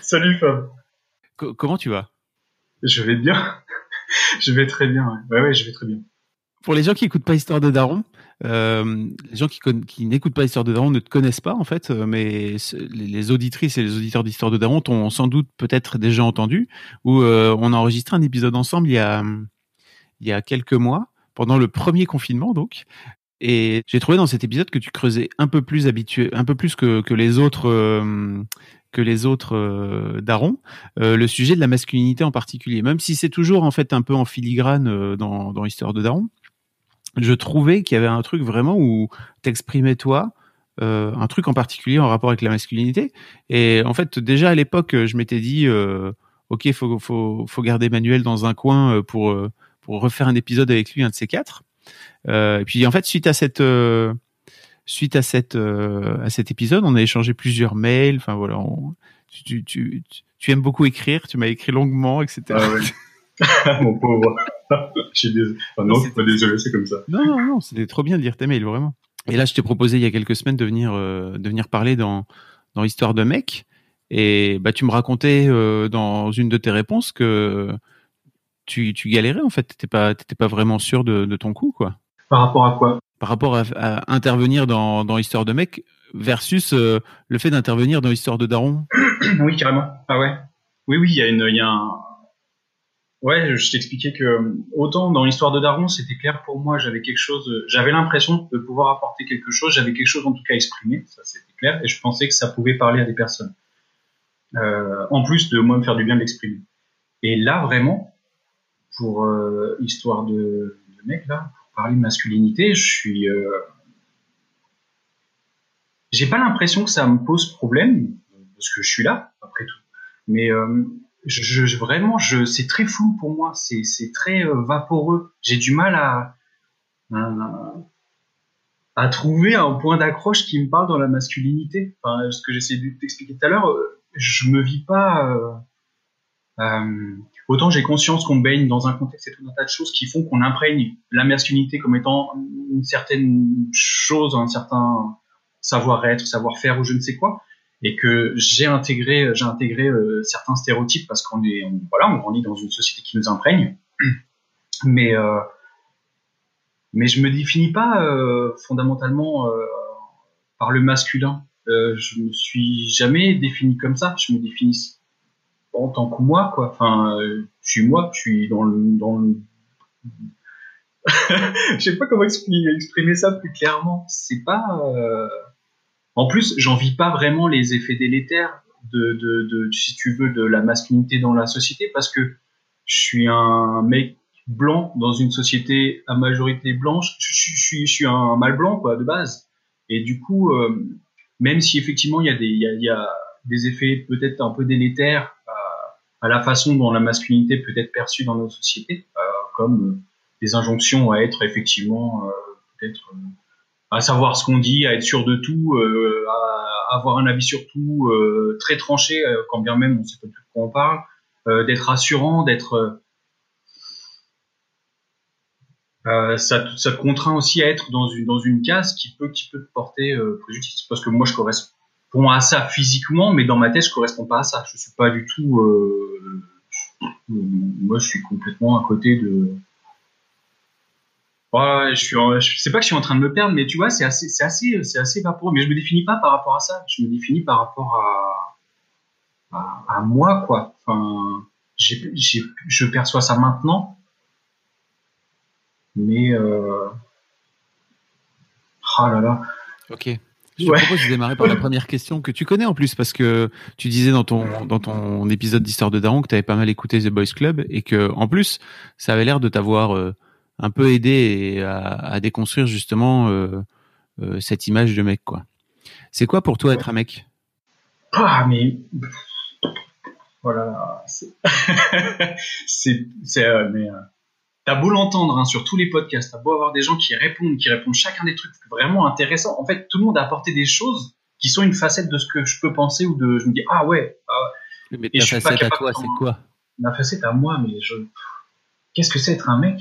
Salut Fab. Co- comment tu vas? Je vais bien. je vais très bien. Ouais. ouais, ouais, je vais très bien. Pour les gens qui écoutent pas Histoire de Daron, euh, les gens qui, n'écoutent pas Histoire de Daron ne te connaissent pas en fait, euh, mais les, les auditrices et les auditeurs d'Histoire de Daron t'ont sans doute peut-être déjà entendu, où euh, on a enregistré un épisode ensemble il y a, il y a quelques mois, pendant le premier confinement donc. Et j'ai trouvé dans cet épisode que tu creusais un peu plus habitué, un peu plus que, que les autres euh, que les autres euh, darons, euh, le sujet de la masculinité en particulier. Même si c'est toujours en fait un peu en filigrane euh, dans, dans Histoire de Daron, je trouvais qu'il y avait un truc vraiment où t'exprimais toi, euh, un truc en particulier en rapport avec la masculinité. Et en fait, déjà à l'époque, je m'étais dit, ok, faut, faut, faut garder Manuel dans un coin pour, pour refaire un épisode avec lui, un de ces quatre. Et puis en fait, suite à cette suite à cette euh, à cet épisode, on a échangé plusieurs mails. Enfin voilà, on- tu, tu, tu, tu aimes beaucoup écrire, tu m'as écrit longuement, etc. Ah ouais. Mon pauvre. je suis désolé. Enfin, non, Non, c'est pas désolé, c'est comme ça. Non, non, non, c'était trop bien de lire tes mails, vraiment. Et là, je t'ai proposé il y a quelques semaines de venir, euh, de venir parler dans, dans Histoire de mec. Et bah, tu me racontais euh, dans une de tes réponses que tu, tu galérais, en fait. T'étais pas, t'étais pas vraiment sûr de, de ton coup, quoi. Par rapport à quoi? Par rapport à, intervenir dans, dans Histoire de mec versus euh, le fait d'intervenir dans Histoire de daron. Oui, carrément. Ah ouais. Oui, oui, il y a un. Ouais, je t'expliquais que autant dans l'histoire de Daron, c'était clair pour moi, j'avais quelque chose, j'avais l'impression de pouvoir apporter quelque chose, j'avais quelque chose en tout cas à exprimer, ça c'était clair, et je pensais que ça pouvait parler à des personnes. Euh, en plus de moi me faire du bien de l'exprimer. Et là, vraiment, pour euh, histoire de, mec, là, parler de masculinité, je suis. Euh... J'ai pas l'impression que ça me pose problème, parce que je suis là, après tout. Mais euh, je, je- vraiment, je, c'est très flou pour moi, c'est, très euh, vaporeux. J'ai du mal à, à, trouver un point d'accroche qui me parle dans la masculinité. Enfin, ce que j'essaie de t'expliquer tout à l'heure, euh, je me vis pas. euh, autant j'ai conscience qu'on baigne dans un contexte et tout un tas de choses qui font qu'on imprègne la masculinité comme étant une certaine chose, un certain savoir-être, savoir-faire ou je ne sais quoi, et que j'ai intégré, j'ai intégré euh, certains stéréotypes parce qu'on est, voilà, on grandit dans une société qui nous imprègne, mais euh, mais je me définis pas euh, fondamentalement euh, par le masculin. Je me suis jamais défini comme ça. Je me définis en tant que moi, quoi. Enfin, euh, je suis moi, je suis dans le, dans je sais pas comment exprimer, ça plus clairement. C'est pas. euh, En plus, j'en vis pas vraiment les effets délétères de, de, si tu veux, de la masculinité dans la société, parce que je suis un mec blanc dans une société à majorité blanche. Je, suis, je suis un mâle blanc, quoi, de base. Et du coup, euh, même si effectivement il y a des, il y a des effets peut-être un peu délétères à, la façon dont la masculinité peut être perçue dans nos sociétés, euh, comme euh, des injonctions à être effectivement euh, peut-être à savoir ce qu'on dit, à être sûr de tout, à avoir un avis sur tout très tranché, quand bien même on sait pas de quoi on parle, d'être rassurant, d'être ça, te- contraint aussi à être dans une, dans une case qui peut, qui peut te porter préjudice. Parce que moi, je à ça physiquement, mais dans ma tête, je corresponds pas à ça. Je suis pas du tout. Euh, moi, je suis complètement à côté de. Ouais, je suis. sais pas que je suis en train de me perdre, mais tu vois, c'est assez, c'est assez, c'est assez vaporeux. Mais je me définis pas par rapport à ça. Je me définis par rapport à, à, moi, quoi. Enfin, je perçois ça maintenant mais euh... ah là là Ok. Je te Ouais. propose de démarrer par la première question que tu connais en plus parce que tu disais dans ton dans ton épisode d'histoire de Daron que tu avais pas mal écouté The Boys Club et que en plus ça avait l'air de t'avoir euh, un peu aidé à, à déconstruire justement euh, euh, cette image de mec quoi. C'est quoi pour toi être un mec? Ah, mais voilà, c'est, c'est, mais t'as beau l'entendre hein, sur tous les podcasts, t'as beau avoir des gens qui répondent, qui répondent chacun des trucs vraiment intéressants. En fait, tout le monde a apporté des choses qui sont une facette de ce que je peux penser ou de, je me dis ah ouais. Ah mais ta facette à toi, c'est quoi? Ma facette à moi, mais je, qu'est-ce que c'est être un mec?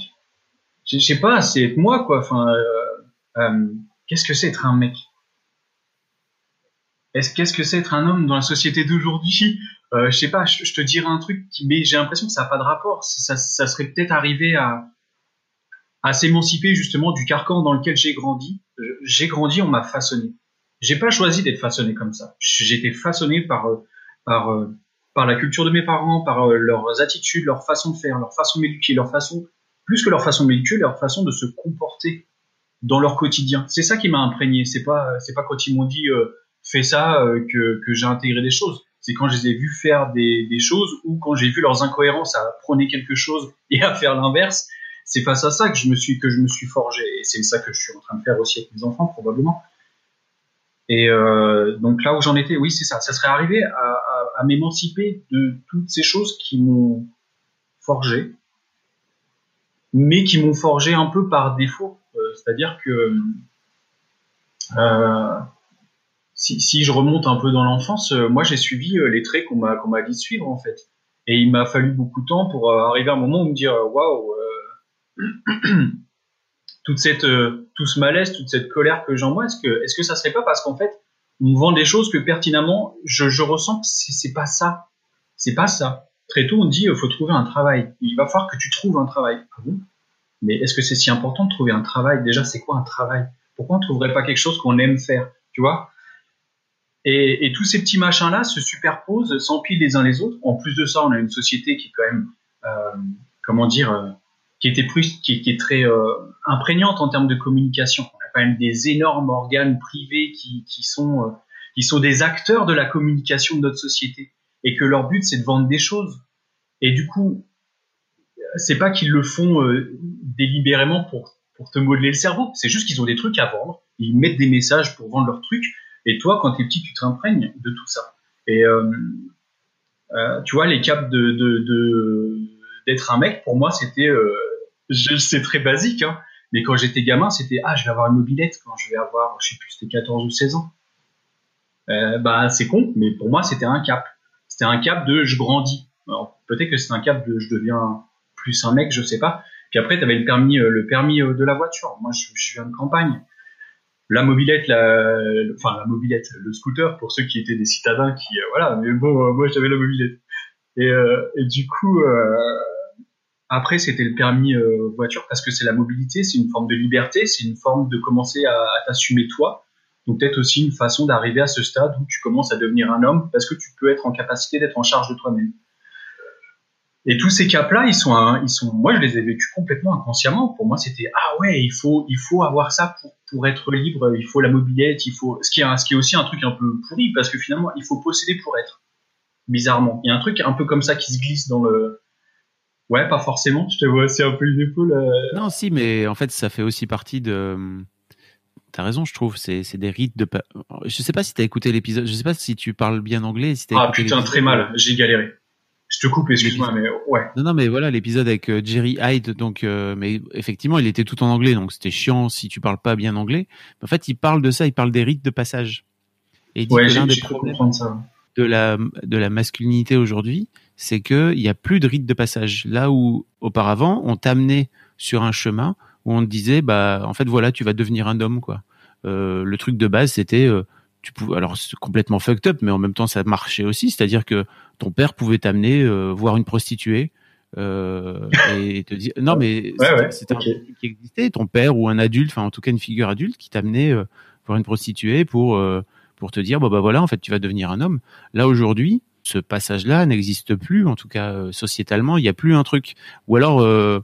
Je, sais pas, c'est être moi quoi. Enfin, euh, qu'est-ce que c'est être un mec? Est-ce qu'est-ce que c'est être un homme dans la société d'aujourd'hui? Euh, Je sais pas. Je, te dirais un truc, mais j'ai l'impression que ça n'a pas de rapport. Ça, ça serait peut-être arrivé à, à s'émanciper justement du carcan dans lequel j'ai grandi. J'ai grandi, on m'a façonné. J'ai pas choisi d'être façonné comme ça. J'ai été façonné par euh, par euh, par la culture de mes parents, par euh, leurs attitudes, leur façon de faire, leur façon d'éduquer, leur façon plus que leur façon d'éduquer, leur façon de se comporter dans leur quotidien. C'est ça qui m'a imprégné. C'est pas c'est pas quand ils m'ont dit fait ça euh, que, j'ai intégré des choses. C'est quand je les ai vus faire des, choses ou quand j'ai vu leurs incohérences à prôner quelque chose et à faire l'inverse. C'est face à ça que je me suis que je me suis forgé et c'est ça que je suis en train de faire aussi avec mes enfants probablement. Et euh, donc là où j'en étais, oui c'est ça. Ça serait arrivé à, m'émanciper de toutes ces choses qui m'ont forgé, mais qui m'ont forgé un peu par défaut. Euh, C'est-à-dire que si, je remonte un peu dans l'enfance, euh, moi j'ai suivi euh, les traits qu'on m'a dit de suivre en fait. Et il m'a fallu beaucoup de temps pour euh, arriver à un moment où me dire waouh, toute cette tout ce malaise, toute cette colère que j'envoie, est-ce que est-ce que ça serait pas parce qu'en fait on vend des choses que pertinemment je, ressens que c'est pas ça, c'est pas ça. Très tôt on dit il faut trouver un travail, il va falloir que tu trouves un travail. Ah Mais est-ce que c'est si important de trouver un travail? Déjà c'est quoi un travail? Pourquoi on trouverait pas quelque chose qu'on aime faire? Tu vois? Et, et, tous ces petits machins-là se superposent, s'empilent les uns les autres. En plus de ça, on a une société qui est quand même, euh, comment dire, euh, qui était plus, qui, qui est très euh, imprégnante en termes de communication. On a quand même des énormes organes privés qui, qui sont, euh, qui sont des acteurs de la communication de notre société, et que leur but c'est de vendre des choses. Et du coup, c'est pas qu'ils le font euh, délibérément pour pour te modeler le cerveau. C'est juste qu'ils ont des trucs à vendre. Ils mettent des messages pour vendre leurs trucs et toi, quand tu es petit, tu te imprègnes de tout ça. Et euh, euh, tu vois, les caps de, de, d'être un mec, pour moi, c'était, euh, c'est très basique, hein, mais quand j'étais gamin, c'était ah, je vais avoir une mobilette quand je vais avoir, je sais plus, c'était 14 ou 16 ans. Euh, bah, c'est con, mais pour moi, c'était un cap. C'était un cap de je grandis. Alors, peut-être que c'est un cap de je deviens plus un mec, je sais pas. Puis après, tu avais le permis, le permis de la voiture. Moi, je, je viens de campagne la mobilette, la, enfin la mobilette, le scooter pour ceux qui étaient des citadins qui, euh, voilà, mais bon, euh, moi j'avais la mobilette. Et, euh, et du coup, après c'était le permis voiture parce que c'est la mobilité, c'est une forme de liberté, c'est une forme de commencer à, à t'assumer toi. Donc peut-être aussi une façon d'arriver à ce stade où tu commences à devenir un homme parce que tu peux être en capacité d'être en charge de toi-même. Et tous ces caps-là, ils sont, ils sont, moi, je les ai vécus complètement inconsciemment. Pour moi, c'était ah ouais, il faut, il faut avoir ça pour, pour être libre. Il faut la mobilette, il faut, ce qui est, ce qui est aussi un truc un peu pourri parce que finalement, il faut posséder pour être. Bizarrement, il y a un truc un peu comme ça qui se glisse dans le. Ouais, pas forcément. Je te vois, c'est un peu une épaule. Euh. Non, si, mais en fait, ça fait aussi partie de. T'as raison, je trouve. C'est, c'est des rites de. Je sais pas si t'as écouté l'épisode. Je sais pas si tu parles bien anglais. Si ah putain, très mal. J'ai galéré. Je te coupe, excuse-moi, mais ouais. Non, non, mais voilà, l'épisode avec euh, Jerry Hyde, donc, euh, mais effectivement, il était tout en anglais, donc c'était chiant si tu parles pas bien anglais. En fait, il parle de ça, il parle des rites de passage. Et il dit ouais, que l'un des problèmes ça. de la de la masculinité aujourd'hui, c'est que il y a plus de rites de passage. Là où auparavant, on t'amenait sur un chemin où on te disait, bah, en fait, voilà, tu vas devenir un homme, quoi. Euh, le truc de base, c'était euh, tu pouvais, alors c'est complètement fucked up, mais en même temps ça marchait aussi, c'est-à-dire que ton père pouvait t'amener euh, voir une prostituée euh, et te dire non mais c'était un truc qui existait, ton père ou un adulte, enfin en tout cas une figure adulte qui t'amenait euh, voir une prostituée pour euh, pour te dire bah bah voilà en fait tu vas devenir un homme. Là aujourd'hui ce passage-là n'existe plus, en tout cas euh, sociétalement, il n'y a plus un truc. Ou alors, euh,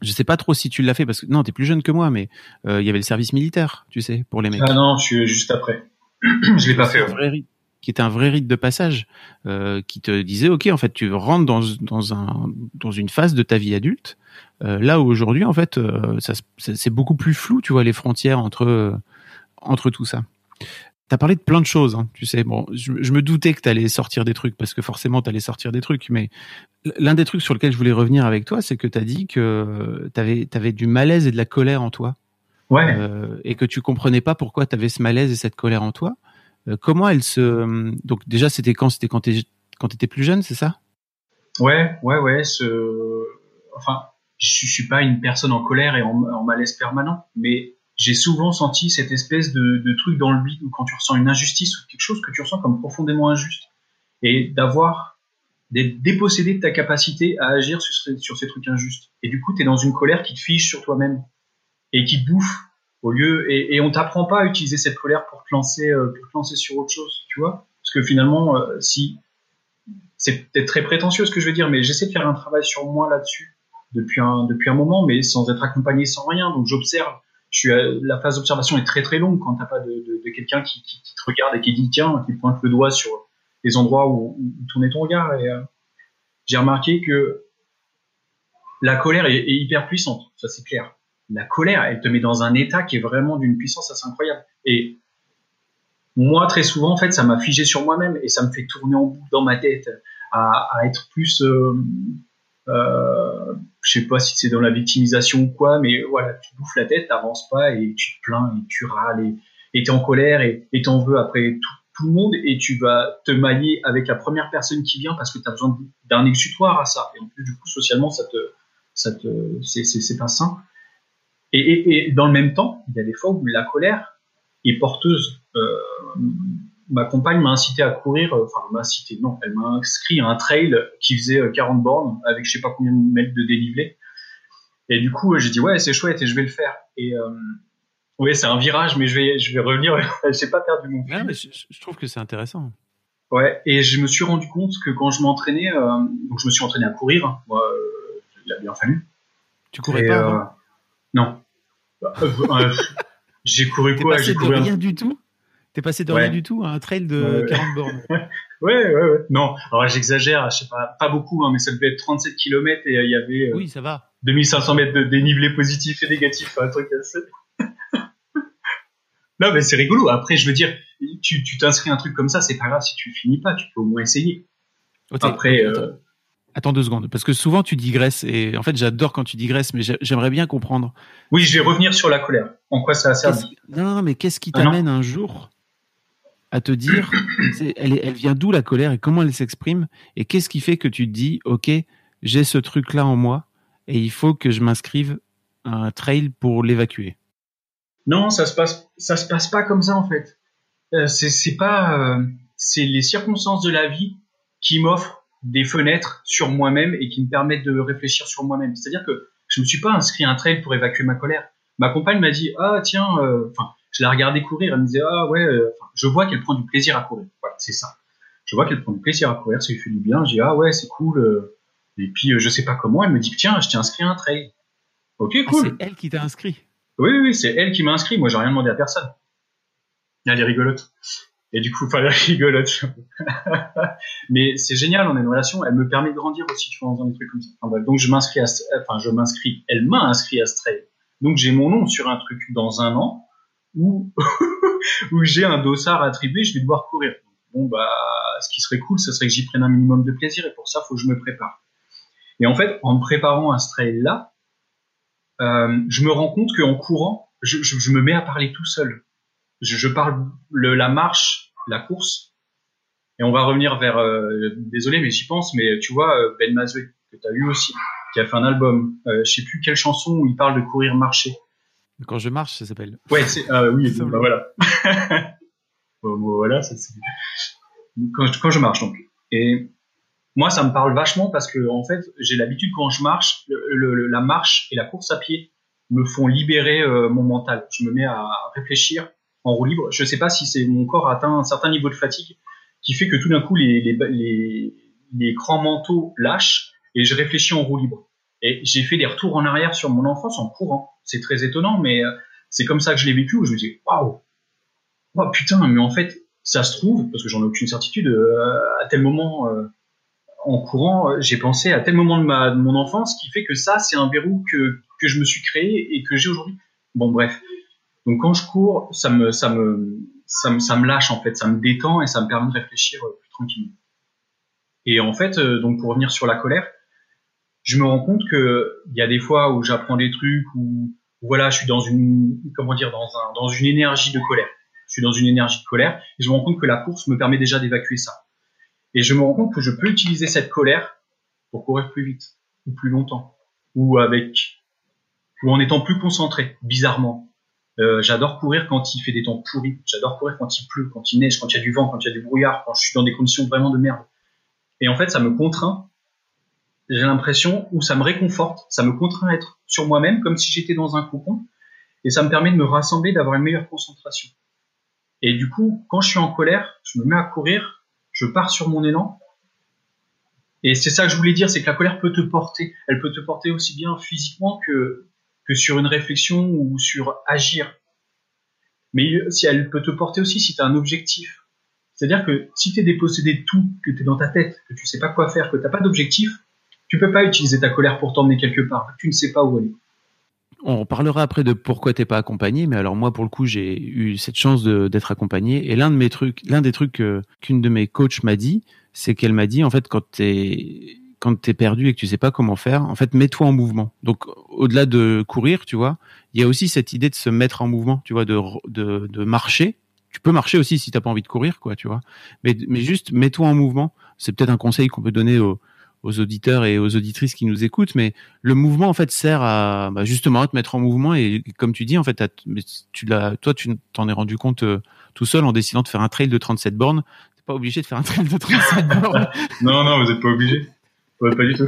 je sais pas trop si tu l'as fait parce que non, t'es plus jeune que moi, mais il y avait le service militaire, tu sais, pour les mecs. Ah non, je suis juste après. je l'ai pas fait. Vrai, qui était un vrai rite de passage, euh, qui te disait, ok, en fait, tu rentres dans, dans, un, dans une phase de ta vie adulte. Euh, là où aujourd'hui, en fait, euh, ça, c'est beaucoup plus flou, tu vois, les frontières entre, euh, entre tout ça. as parlé de plein de choses, hein, tu sais. Bon, je, me doutais que tu allais sortir des trucs parce que forcément tu allais sortir des trucs, mais l'un des trucs sur lesquels je voulais revenir avec toi, c'est que tu as dit que tu avais, avais, du malaise et de la colère en toi. Ouais. Euh, et que tu comprenais pas pourquoi tu avais ce malaise et cette colère en toi. Euh, comment elle se. Donc, déjà, c'était quand? C'était quand tu étais plus jeune, c'est ça? Ouais, ouais, ouais. Ce... Enfin, je, je suis pas une personne en colère et en, en malaise permanent, mais j'ai souvent senti cette espèce de, de truc dans le bide où quand tu ressens une injustice ou quelque chose que tu ressens comme profondément injuste et d'avoir d'être dépossédé de ta capacité à agir sur, sur ces trucs injustes. Et du coup, tu es dans une colère qui te fige sur toi-même et qui bouffe au lieu et, et on t'apprend pas à utiliser cette colère pour te lancer euh, pour te lancer sur autre chose, tu vois? Parce que finalement, euh, si c'est peut-être très prétentieux ce que je veux dire, mais j'essaie de faire un travail sur moi là-dessus depuis un depuis un moment, mais sans être accompagné, sans rien. Donc j'observe je suis la phase d'observation est très très longue quand t'as pas de, de, de quelqu'un qui, qui, te regarde et qui dit tiens, qui pointe le doigt sur les endroits où, où tourner ton regard. Et euh, j'ai remarqué que la colère est hyper puissante, ça c'est clair. La colère, elle te met dans un état qui est vraiment d'une puissance assez incroyable. Et moi, très souvent, en fait, ça m'a figé sur moi-même et ça me fait tourner en boucle dans ma tête à, être plus euh, euh, je sais pas si c'est dans la victimisation ou quoi, mais voilà, tu bouffes la tête, t'avances pas et tu te plains et tu râles et t'es en colère et t'en veux après tout, tout, le monde et tu vas te mailler avec la première personne qui vient parce que tu as besoin d'un exutoire à ça. Et en plus, du coup, socialement, ça te, ça te, c'est pas sain. Et, et, et, dans le même temps, il y a des fois où la colère est porteuse. Euh, ma compagne m'a incité à courir, euh, enfin m'a incité, non, elle m'a inscrit à un trail qui faisait 40 euh, bornes avec je sais pas combien de mètres de dénivelé. Et du coup, j'ai dit ouais, c'est chouette et je vais le faire. Et euh, oui, c'est un virage, mais je vais, je vais revenir. j'ai pas perdu mon fil. mais je, trouve que c'est intéressant. Ouais, et je me suis rendu compte que quand je m'entraînais, euh, donc je me suis entraîné à courir. Hein, moi, il a bien fallu. Tu courais pas Non. J'ai couru quoi J'ai couru rien du tout. T'es passé de rien du tout à un trail de 40 bornes. ouais, ouais, ouais. Non, alors j'exagère, je sais pas, pas beaucoup, hein, mais ça devait être 37 km et euh, il y avait euh, oui, ça va. 2500 mètres de dénivelé positif et négatif, un truc assez. non, mais c'est rigolo. Après, je veux dire, tu t'inscris un truc comme ça, c'est pas grave si tu finis pas, tu peux au moins essayer. Après. Euh... Attends deux secondes, parce que souvent tu digresses, et en fait j'adore quand tu digresses, mais j'aimerais bien comprendre. Oui, je vais revenir sur la colère. En quoi ça a servi Non, non, mais qu'est-ce qui ah t'amène un jour à te dire, elle, elle vient d'où la colère et comment elle s'exprime et qu'est-ce qui fait que tu te dis, ok, j'ai ce truc-là en moi et il faut que je m'inscrive à un trail pour l'évacuer? Non, ça se passe, ça se passe pas comme ça en fait. Euh, c'est pas, euh, c'est les circonstances de la vie qui m'offrent des fenêtres sur moi-même et qui me permettent de réfléchir sur moi-même. C'est-à-dire que je me suis pas inscrit à un trail pour évacuer ma colère. Ma compagne m'a dit ah tiens, euh, enfin je la regardais courir, elle me disait ah ouais, euh, je vois qu'elle prend du plaisir à courir. Voilà, c'est ça. Je vois qu'elle prend du plaisir à courir, ça lui fait du bien. Je dis ah ouais, c'est cool. Euh. Et puis euh, je sais pas comment, elle me dit tiens, je t'ai inscrit à un trail. Ok, ah, cool. c'est elle qui t'a inscrit. Oui, oui, c'est elle qui m'a inscrit. Moi, j'ai rien demandé à personne. Elle est rigolote. Et du coup, elle est rigolote. Mais c'est génial, on a une relation. Elle me permet de grandir aussi, tu vois, en des trucs comme ça. donc, je m'inscris à, enfin, je m'inscris. Elle m'a inscrit à trail. Donc, j'ai mon nom sur un truc dans un an où, où j'ai un dossard attribué, je vais devoir courir. Bon, bah, ce qui serait cool, ce serait que j'y prenne un minimum de plaisir, et pour ça, faut que je me prépare. Et en fait, en me préparant à ce trail-là, euh, je me rends compte qu'en courant, je, me mets à parler tout seul. Je, je parle le, la marche, la course, et on va revenir vers, euh, désolé, mais j'y pense, mais tu vois, euh, Ben Mazoué, que tu as eu aussi, qui a fait un album, euh, je sais plus quelle chanson où il parle de courir marcher. Quand je marche, ça s'appelle. Ouais, c'est, euh, oui, bah voilà. bon, voilà, ça, quand, quand, je marche donc. Et moi, ça me parle vachement parce que en fait, j'ai l'habitude quand je marche, le, le, la marche et la course à pied me font libérer euh, mon mental. Je me mets à réfléchir en roue libre. Je sais pas si c'est mon corps atteint un certain niveau de fatigue qui fait que tout d'un coup les, les, les, les grands manteaux lâchent et je réfléchis en roue libre. Et j'ai fait des retours en arrière sur mon enfance en courant. C'est très étonnant, mais euh, c'est comme ça que je l'ai vécu, où je me dis, waouh, oh, putain, mais en fait, ça se trouve, parce que j'en ai aucune certitude, euh, à tel moment, euh, en courant, j'ai pensé à tel moment de, ma, de mon enfance qui fait que ça, c'est un verrou que, que je me suis créé et que j'ai aujourd'hui. Bon, bref. Donc quand je cours, ça me, ça me, ça me, ça me lâche en fait, ça me détend et ça me permet de réfléchir euh, plus tranquillement. Et en fait, euh, donc pour revenir sur la colère, je me rends compte que il y a des fois où j'apprends des trucs où voilà, je suis dans une, comment dire, dans un, dans une énergie de colère. Je suis dans une énergie de colère et je me rends compte que la course me permet déjà d'évacuer ça. Et je me rends compte que je peux utiliser cette colère pour courir plus vite ou plus longtemps ou avec ou en étant plus concentré, bizarrement. Euh, j'adore courir quand il fait des temps pourris. J'adore courir quand il pleut, quand il neige, quand il y a du vent, quand il y a du brouillard, quand je suis dans des conditions vraiment de merde. Et en fait, ça me contraint. J'ai l'impression ou ça me réconforte, ça me contraint à être sur moi-même comme si j'étais dans un cocon. Et ça me permet de me rassembler, d'avoir une meilleure concentration. Et du coup, quand je suis en colère, je me mets à courir, je pars sur mon élan. Et c'est ça que je voulais dire, c'est que la colère peut te porter. Elle peut te porter aussi bien physiquement que que sur une réflexion ou sur agir. Mais si elle peut te porter aussi si tu as un objectif. C'est-à-dire que si tu es dépossédé de tout, que tu es dans ta tête, que tu ne sais pas quoi faire, que tu n'as pas d'objectif, tu ne peux pas utiliser ta colère pour t'emmener quelque part. Tu ne sais pas où aller. On parlera après de pourquoi t'es pas accompagné, mais alors moi pour le coup j'ai eu cette chance d'être accompagné et l'un de trucs, l'un des trucs qu'une de mes coachs m'a dit, c'est qu'elle m'a dit en fait quand t'es quand tu es perdu et que tu sais pas comment faire, en fait, mets-toi en mouvement. Donc, au-delà de courir, tu vois, il y a aussi cette idée de se mettre en mouvement, tu vois, de, de, marcher. Tu peux marcher aussi si t'as pas envie de courir, quoi, tu vois. Mais, mais juste, mets-toi en mouvement. C'est peut-être un conseil qu'on peut donner aux, aux auditeurs et aux auditrices qui nous écoutent, mais le mouvement en fait sert à bah, justement te mettre en mouvement et comme tu dis en fait, tu l'as, toi tu t'en es rendu compte euh, tout seul en décidant de faire un trail de 37 bornes. T'es pas obligé de faire un trail de 37 bornes. non non, vous n'êtes pas obligé. Ouais, pas du tout.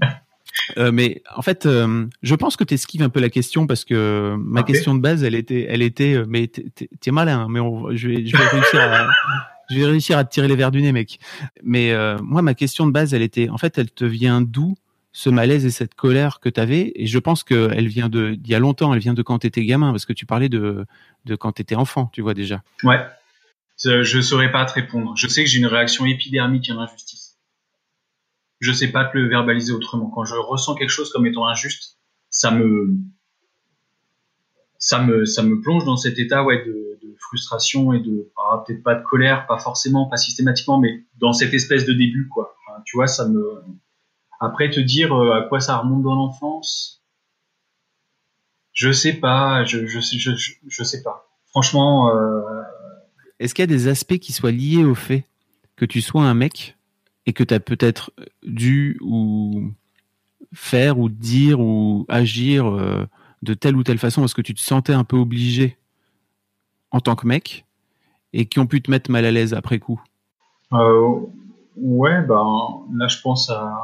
Euh, mais en fait, euh, je pense que tu esquives un peu la question parce que ma ah, question de base, elle était, elle était, euh, mais t'es malin, mais je, vais, réussir à, te tirer les verres du nez, mec. Mais moi, ma question de base, elle était, en fait, elle te vient d'où ce malaise et cette colère que tu avais Et je pense qu'elle vient de, il y a longtemps, elle vient de quand t'étais gamin, parce que tu parlais de, de quand t'étais enfant, tu vois déjà. Ouais. Je, je saurais pas te répondre. Je sais que j'ai une réaction épidermique à l'injustice je sais pas te le verbaliser autrement. Quand je ressens quelque chose comme étant injuste, ça me, ça me, ça me plonge dans cet état ouais, de, frustration et de, ah, peut-être pas de colère, pas forcément, pas systématiquement, mais dans cette espèce de début, quoi. Tu vois, ça me. Après, te dire euh, à quoi ça remonte dans l'enfance, je sais pas, je, je, je, je sais pas. Franchement. Euh, Est-ce qu'il y a des aspects qui soient liés au fait que tu sois un mec et que tu as peut-être dû ou faire ou dire ou agir euh, de telle ou telle façon parce que tu te sentais un peu obligé en tant que mec et qui ont pu te mettre mal à l'aise après coup euh, Ouais, ben là je pense à.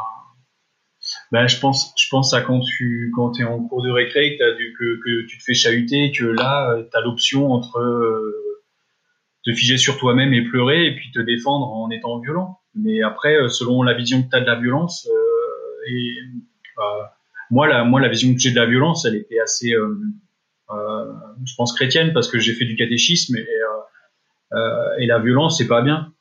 Ben, je pense, je pense à quand tu quand es en cours de récré, que, que, tu te fais chahuter, que là tu as l'option entre euh, te figer sur toi-même et pleurer et puis te défendre en étant violent. Mais après, euh, selon la vision que tu as de la violence, euh, et bah, moi, la, moi, la vision que j'ai de la violence, elle était assez, euh, je pense, chrétienne, parce que j'ai fait du catéchisme, et, et la violence, c'est pas bien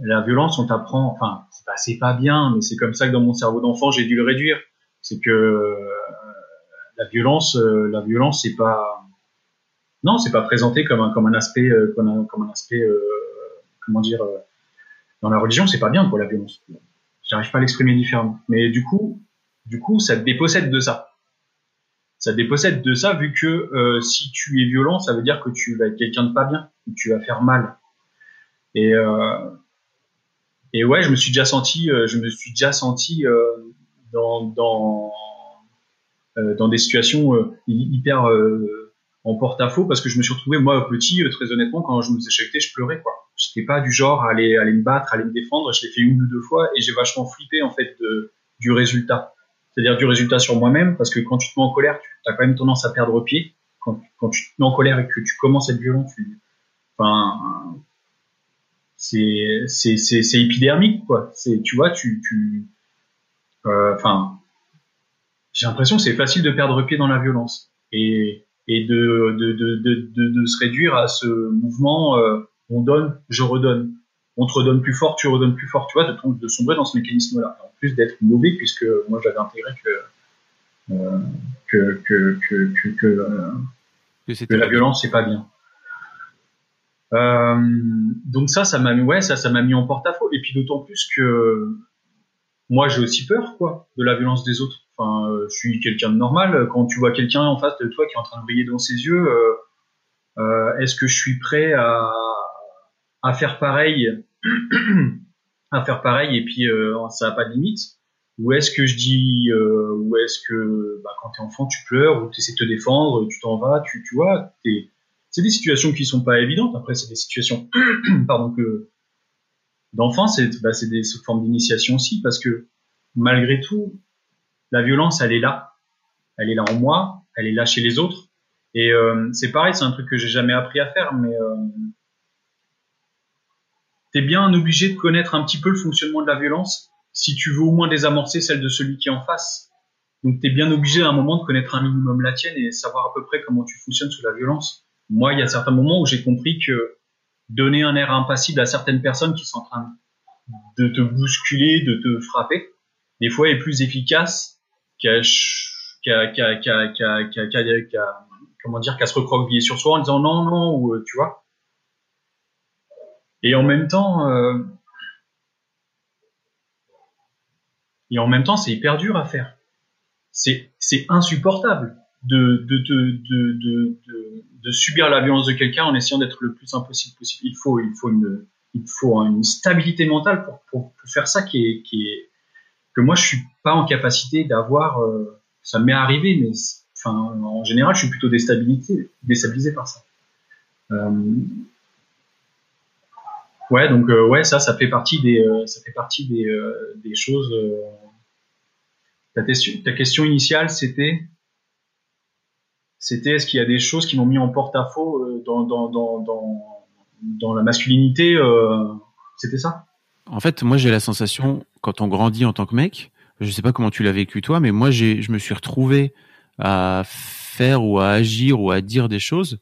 la violence, on t'apprend, enfin, c'est pas, c'est pas bien, mais c'est comme ça que dans mon cerveau d'enfant, j'ai dû le réduire. C'est que euh, la violence, euh, la violence, c'est pas, non, c'est pas présenté comme un, comme un aspect, euh, comme, un, comme un aspect, comment dire, dans la religion, c'est pas bien quoi la violence. J'arrive pas à l'exprimer différemment. Mais du coup, du coup, ça te dépossède de ça. Ça te dépossède de ça vu que euh, si tu es violent, ça veut dire que tu vas être quelqu'un de pas bien, que tu vas faire mal. Et euh, et ouais, je me suis déjà senti, euh, je me suis déjà senti euh, dans dans dans des situations hyper en porte-à-faux parce que je me suis retrouvé moi petit, très honnêtement, quand je me faisais je pleurais quoi j'étais pas du genre à aller, aller me battre, à aller me défendre. Je l'ai fait une ou deux fois et j'ai vachement flippé en fait de, du résultat. C'est-à-dire du résultat sur moi-même parce que quand tu te mets en colère, tu as quand même tendance à perdre pied. Quand, quand, tu te mets en colère et que tu commences à être violent, tu, enfin, c'est, c'est, c'est, c'est épidermique quoi. C'est, tu vois, tu, tu, euh, enfin, j'ai l'impression que c'est facile de perdre pied dans la violence et, et de, de, de, de, de se réduire à ce mouvement. Euh, on donne, je redonne, on te redonne plus fort, tu redonnes plus fort, tu vois, de, de sombrer dans ce mécanisme-là. En plus d'être mauvais, puisque moi j'avais intégré que, euh, que, que, euh, la violence, c'est pas bien. Euh, donc ça, ça m'a mis, en porte-à-faux. Et puis d'autant plus que moi, j'ai aussi peur, quoi, de la violence des autres. Enfin, je suis quelqu'un de normal. Quand tu vois quelqu'un en face de toi qui est en train de briller dans ses yeux, est-ce que je suis prêt à, à faire pareil, à faire pareil et puis ça n'a pas de limite Ou est-ce que je dis, ou est-ce que bah, quand t'es enfant, tu pleures ou tu essaies de te défendre, tu t'en vas, tu, tu vois, c'est des situations qui sont pas évidentes. Après, c'est des situations, pardon, que d'enfants, c'est bah, des formes d'initiation aussi, parce que malgré tout, la violence, elle est là. Elle est là en moi, elle est là chez les autres. Et euh, c'est pareil, c'est un truc que j'ai jamais appris à faire, mais euh, t'es bien obligé de connaître un petit peu le fonctionnement de la violence si tu veux au moins désamorcer celle de celui qui est en face. Donc t'es bien obligé à un moment de connaître un minimum la tienne et savoir à peu près comment tu fonctionnes sous la violence moi, il y a certains moments où j'ai compris que donner un air impassible à certaines personnes qui sont en train de te bousculer, de te frapper, des fois est plus efficace qu'à comment dire qu'à se recroqueviller sur soi en disant non non ou tu vois. Et en même temps, euh, et en même temps, c'est hyper dur à faire. C'est insupportable de de, de, de, de, de subir la violence de quelqu'un en essayant d'être le plus impossible possible. Il faut, il faut une, il faut une stabilité mentale pour, pour, faire ça qui est, qui est, que moi je suis pas en capacité d'avoir. Euh, ça m'est arrivé, mais enfin, en général, je suis plutôt déstabilisé, déstabilisé par ça. Euh, ouais, donc euh, ouais, ça, ça fait partie des, ça fait partie des, des choses. ta, ta question initiale, c'était? C'était est-ce qu'il y a des choses qui m'ont mis en porte-à-faux euh, dans, dans, dans, dans, la masculinité euh, C'était ça? En fait, moi j'ai la sensation, quand on grandit en tant que mec, je sais pas comment tu l'as vécu toi, mais moi j'ai, je me suis retrouvé à faire ou à agir ou à dire des choses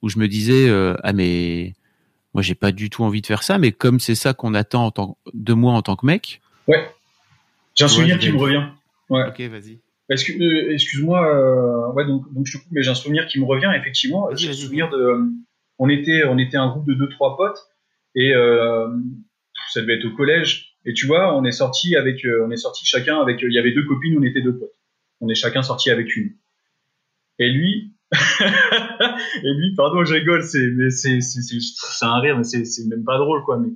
où je me disais euh, ah mais moi j'ai pas du tout envie de faire ça, mais comme c'est ça qu'on attend en tant, de moi en tant que mec. Ouais. J'ai un souvenir qui me revient. Ouais. Ok, vas-y. Euh, excuse-moi, euh, ouais, donc, donc je coupe, mais j'ai un souvenir qui me revient, effectivement. J'ai un souvenir de. Euh, on était, on était un groupe de deux, trois potes, et euh, ça devait être au collège. Et tu vois, on est sorti avec, on est sorti chacun avec, il y avait deux copines, on était deux potes. On est chacun sorti avec une. Et lui, et lui, pardon, je rigole, c'est, mais c'est, c'est, c'est un rire, mais c'est, c'est même pas drôle, quoi. Mais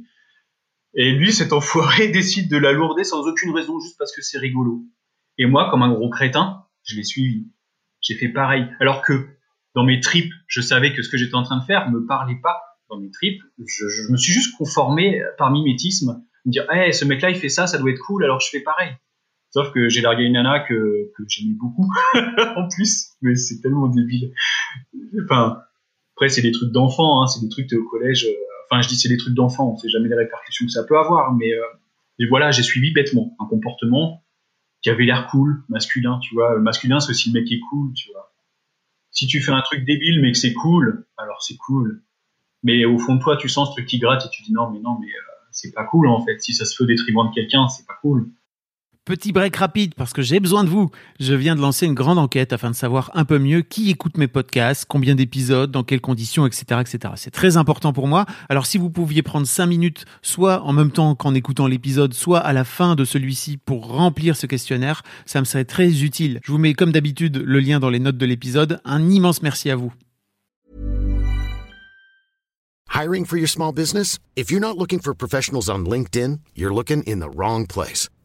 et lui, cet enfoiré décide de la lourder sans aucune raison, juste parce que c'est rigolo. Et moi, comme un gros crétin, je l'ai suivi. J'ai fait pareil. Alors que dans mes tripes, je savais que ce que j'étais en train de faire me parlait pas. Dans mes tripes, je, me suis juste conformé par mimétisme, me dire, hey, ce mec-là, il fait ça, ça doit être cool, alors je fais pareil. Sauf que j'ai largué une nana que, que j'aimais beaucoup, en plus, mais c'est tellement débile. Enfin, après, c'est des trucs d'enfants, hein, c'est des trucs au collège. Euh, enfin, je dis c'est des trucs d'enfants, on sait jamais les répercussions que ça peut avoir, mais, euh, voilà, j'ai suivi bêtement un comportement qui avait l'air cool, masculin, tu vois. Le masculin, c'est aussi le mec qui est cool, tu vois. Si tu fais un truc débile mais que c'est cool, alors c'est cool. Mais au fond de toi, tu sens ce truc qui gratte et tu dis non, mais non, mais euh, c'est pas cool en fait. Si ça se fait au détriment de quelqu'un, c'est pas cool. Petit break rapide parce que j'ai besoin de vous. Je viens de lancer une grande enquête afin de savoir un peu mieux qui écoute mes podcasts, combien d'épisodes, dans quelles conditions, etc., etc. C'est très important pour moi. Alors si vous pouviez prendre cinq minutes, soit en même temps qu'en écoutant l'épisode, soit à la fin de celui-ci pour remplir ce questionnaire, ça me serait très utile. Je vous mets comme d'habitude le lien dans les notes de l'épisode. Un immense merci à vous. Hiring for your small business? If you're not looking for professionals on LinkedIn, you're looking in the wrong place.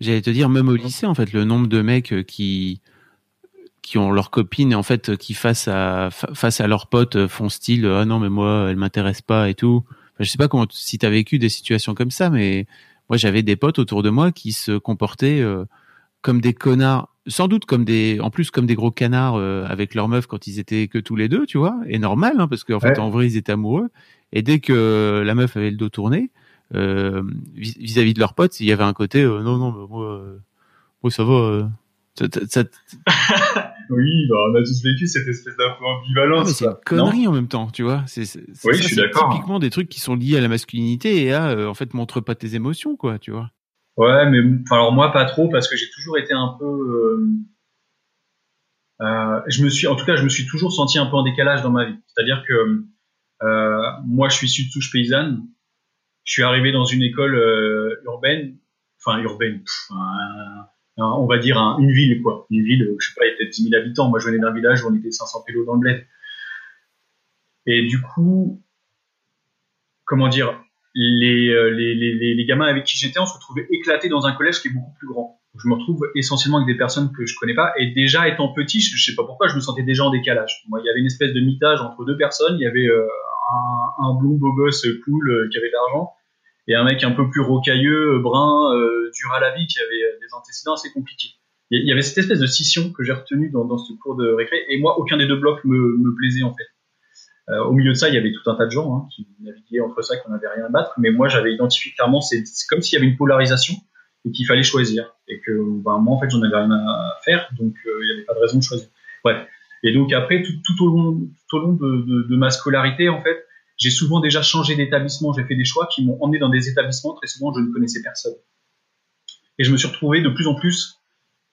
J'allais te dire, même au lycée, en fait, le nombre de mecs euh, qui qui ont leur copine et en fait qui face à face à leurs potes euh, font style ah non mais moi elle m'intéresse pas et tout. Enfin, je sais pas comment si tu as vécu des situations comme ça mais moi j'avais des potes autour de moi qui se comportaient euh, comme des connards, sans doute comme des en plus comme des gros canards avec leur meuf quand ils étaient que tous les deux, tu vois, et normal hein, parce qu'en fait en vrai ils étaient amoureux. Et dès que la meuf avait le dos tourné, vis-à-vis de leurs potes, il y avait un côté non non moi, moi ça va. Ça, oui, bah, on a tous vécu cette espèce d'ambivalence. Ah, c'est une connerie en même temps, tu vois. C'est, oui, je suis d'accord. Typiquement des trucs qui sont liés à la masculinité et à, en fait, montre pas tes émotions, quoi, tu vois. Ouais, mais alors moi pas trop parce que j'ai toujours été un peu. Euh, je me suis, en tout cas, je me suis toujours senti un peu en décalage dans ma vie. C'est-à-dire que euh, moi, je suis issu de souche paysanne. Je suis arrivé dans une école euh, urbaine, enfin urbaine, on va dire une ville quoi, une ville, je sais pas, il y a peut-être 10 000 habitants. Moi, je venais d'un village où on était 500 pélos dans le bled. Et du coup, comment dire, les, les, les, les gamins avec qui j'étais, on se retrouvait éclatés dans un collège qui est beaucoup plus grand je me retrouve essentiellement avec des personnes que je connais pas. Et déjà étant petit, je, sais pas pourquoi, je me sentais déjà en décalage. Moi, il y avait une espèce de mitage entre deux personnes. Il y avait euh, un, blond beau gosse cool euh, qui avait de l'argent et un mec un peu plus rocailleux, euh, brun, dur à la vie, qui avait des antécédents assez compliqués. Il y avait cette espèce de scission que j'ai retenue dans, ce cours de récré. Et moi, aucun des deux blocs me, me plaisait en fait. au milieu de ça, il y avait tout un tas de gens hein, qui naviguaient entre ça, qu'on n'avait rien à battre. Mais moi, j'avais identifié clairement, c'est comme s'il y avait une polarisation et qu'il fallait choisir et que bah, moi en fait j'en avais rien à faire donc euh, il n'y avait pas de raison de choisir bref et donc après tout, au long de ma scolarité en fait j'ai souvent déjà changé d'établissement j'ai fait des choix qui m'ont emmené dans des établissements. Très souvent je ne connaissais personne. Et je me suis retrouvé de plus en plus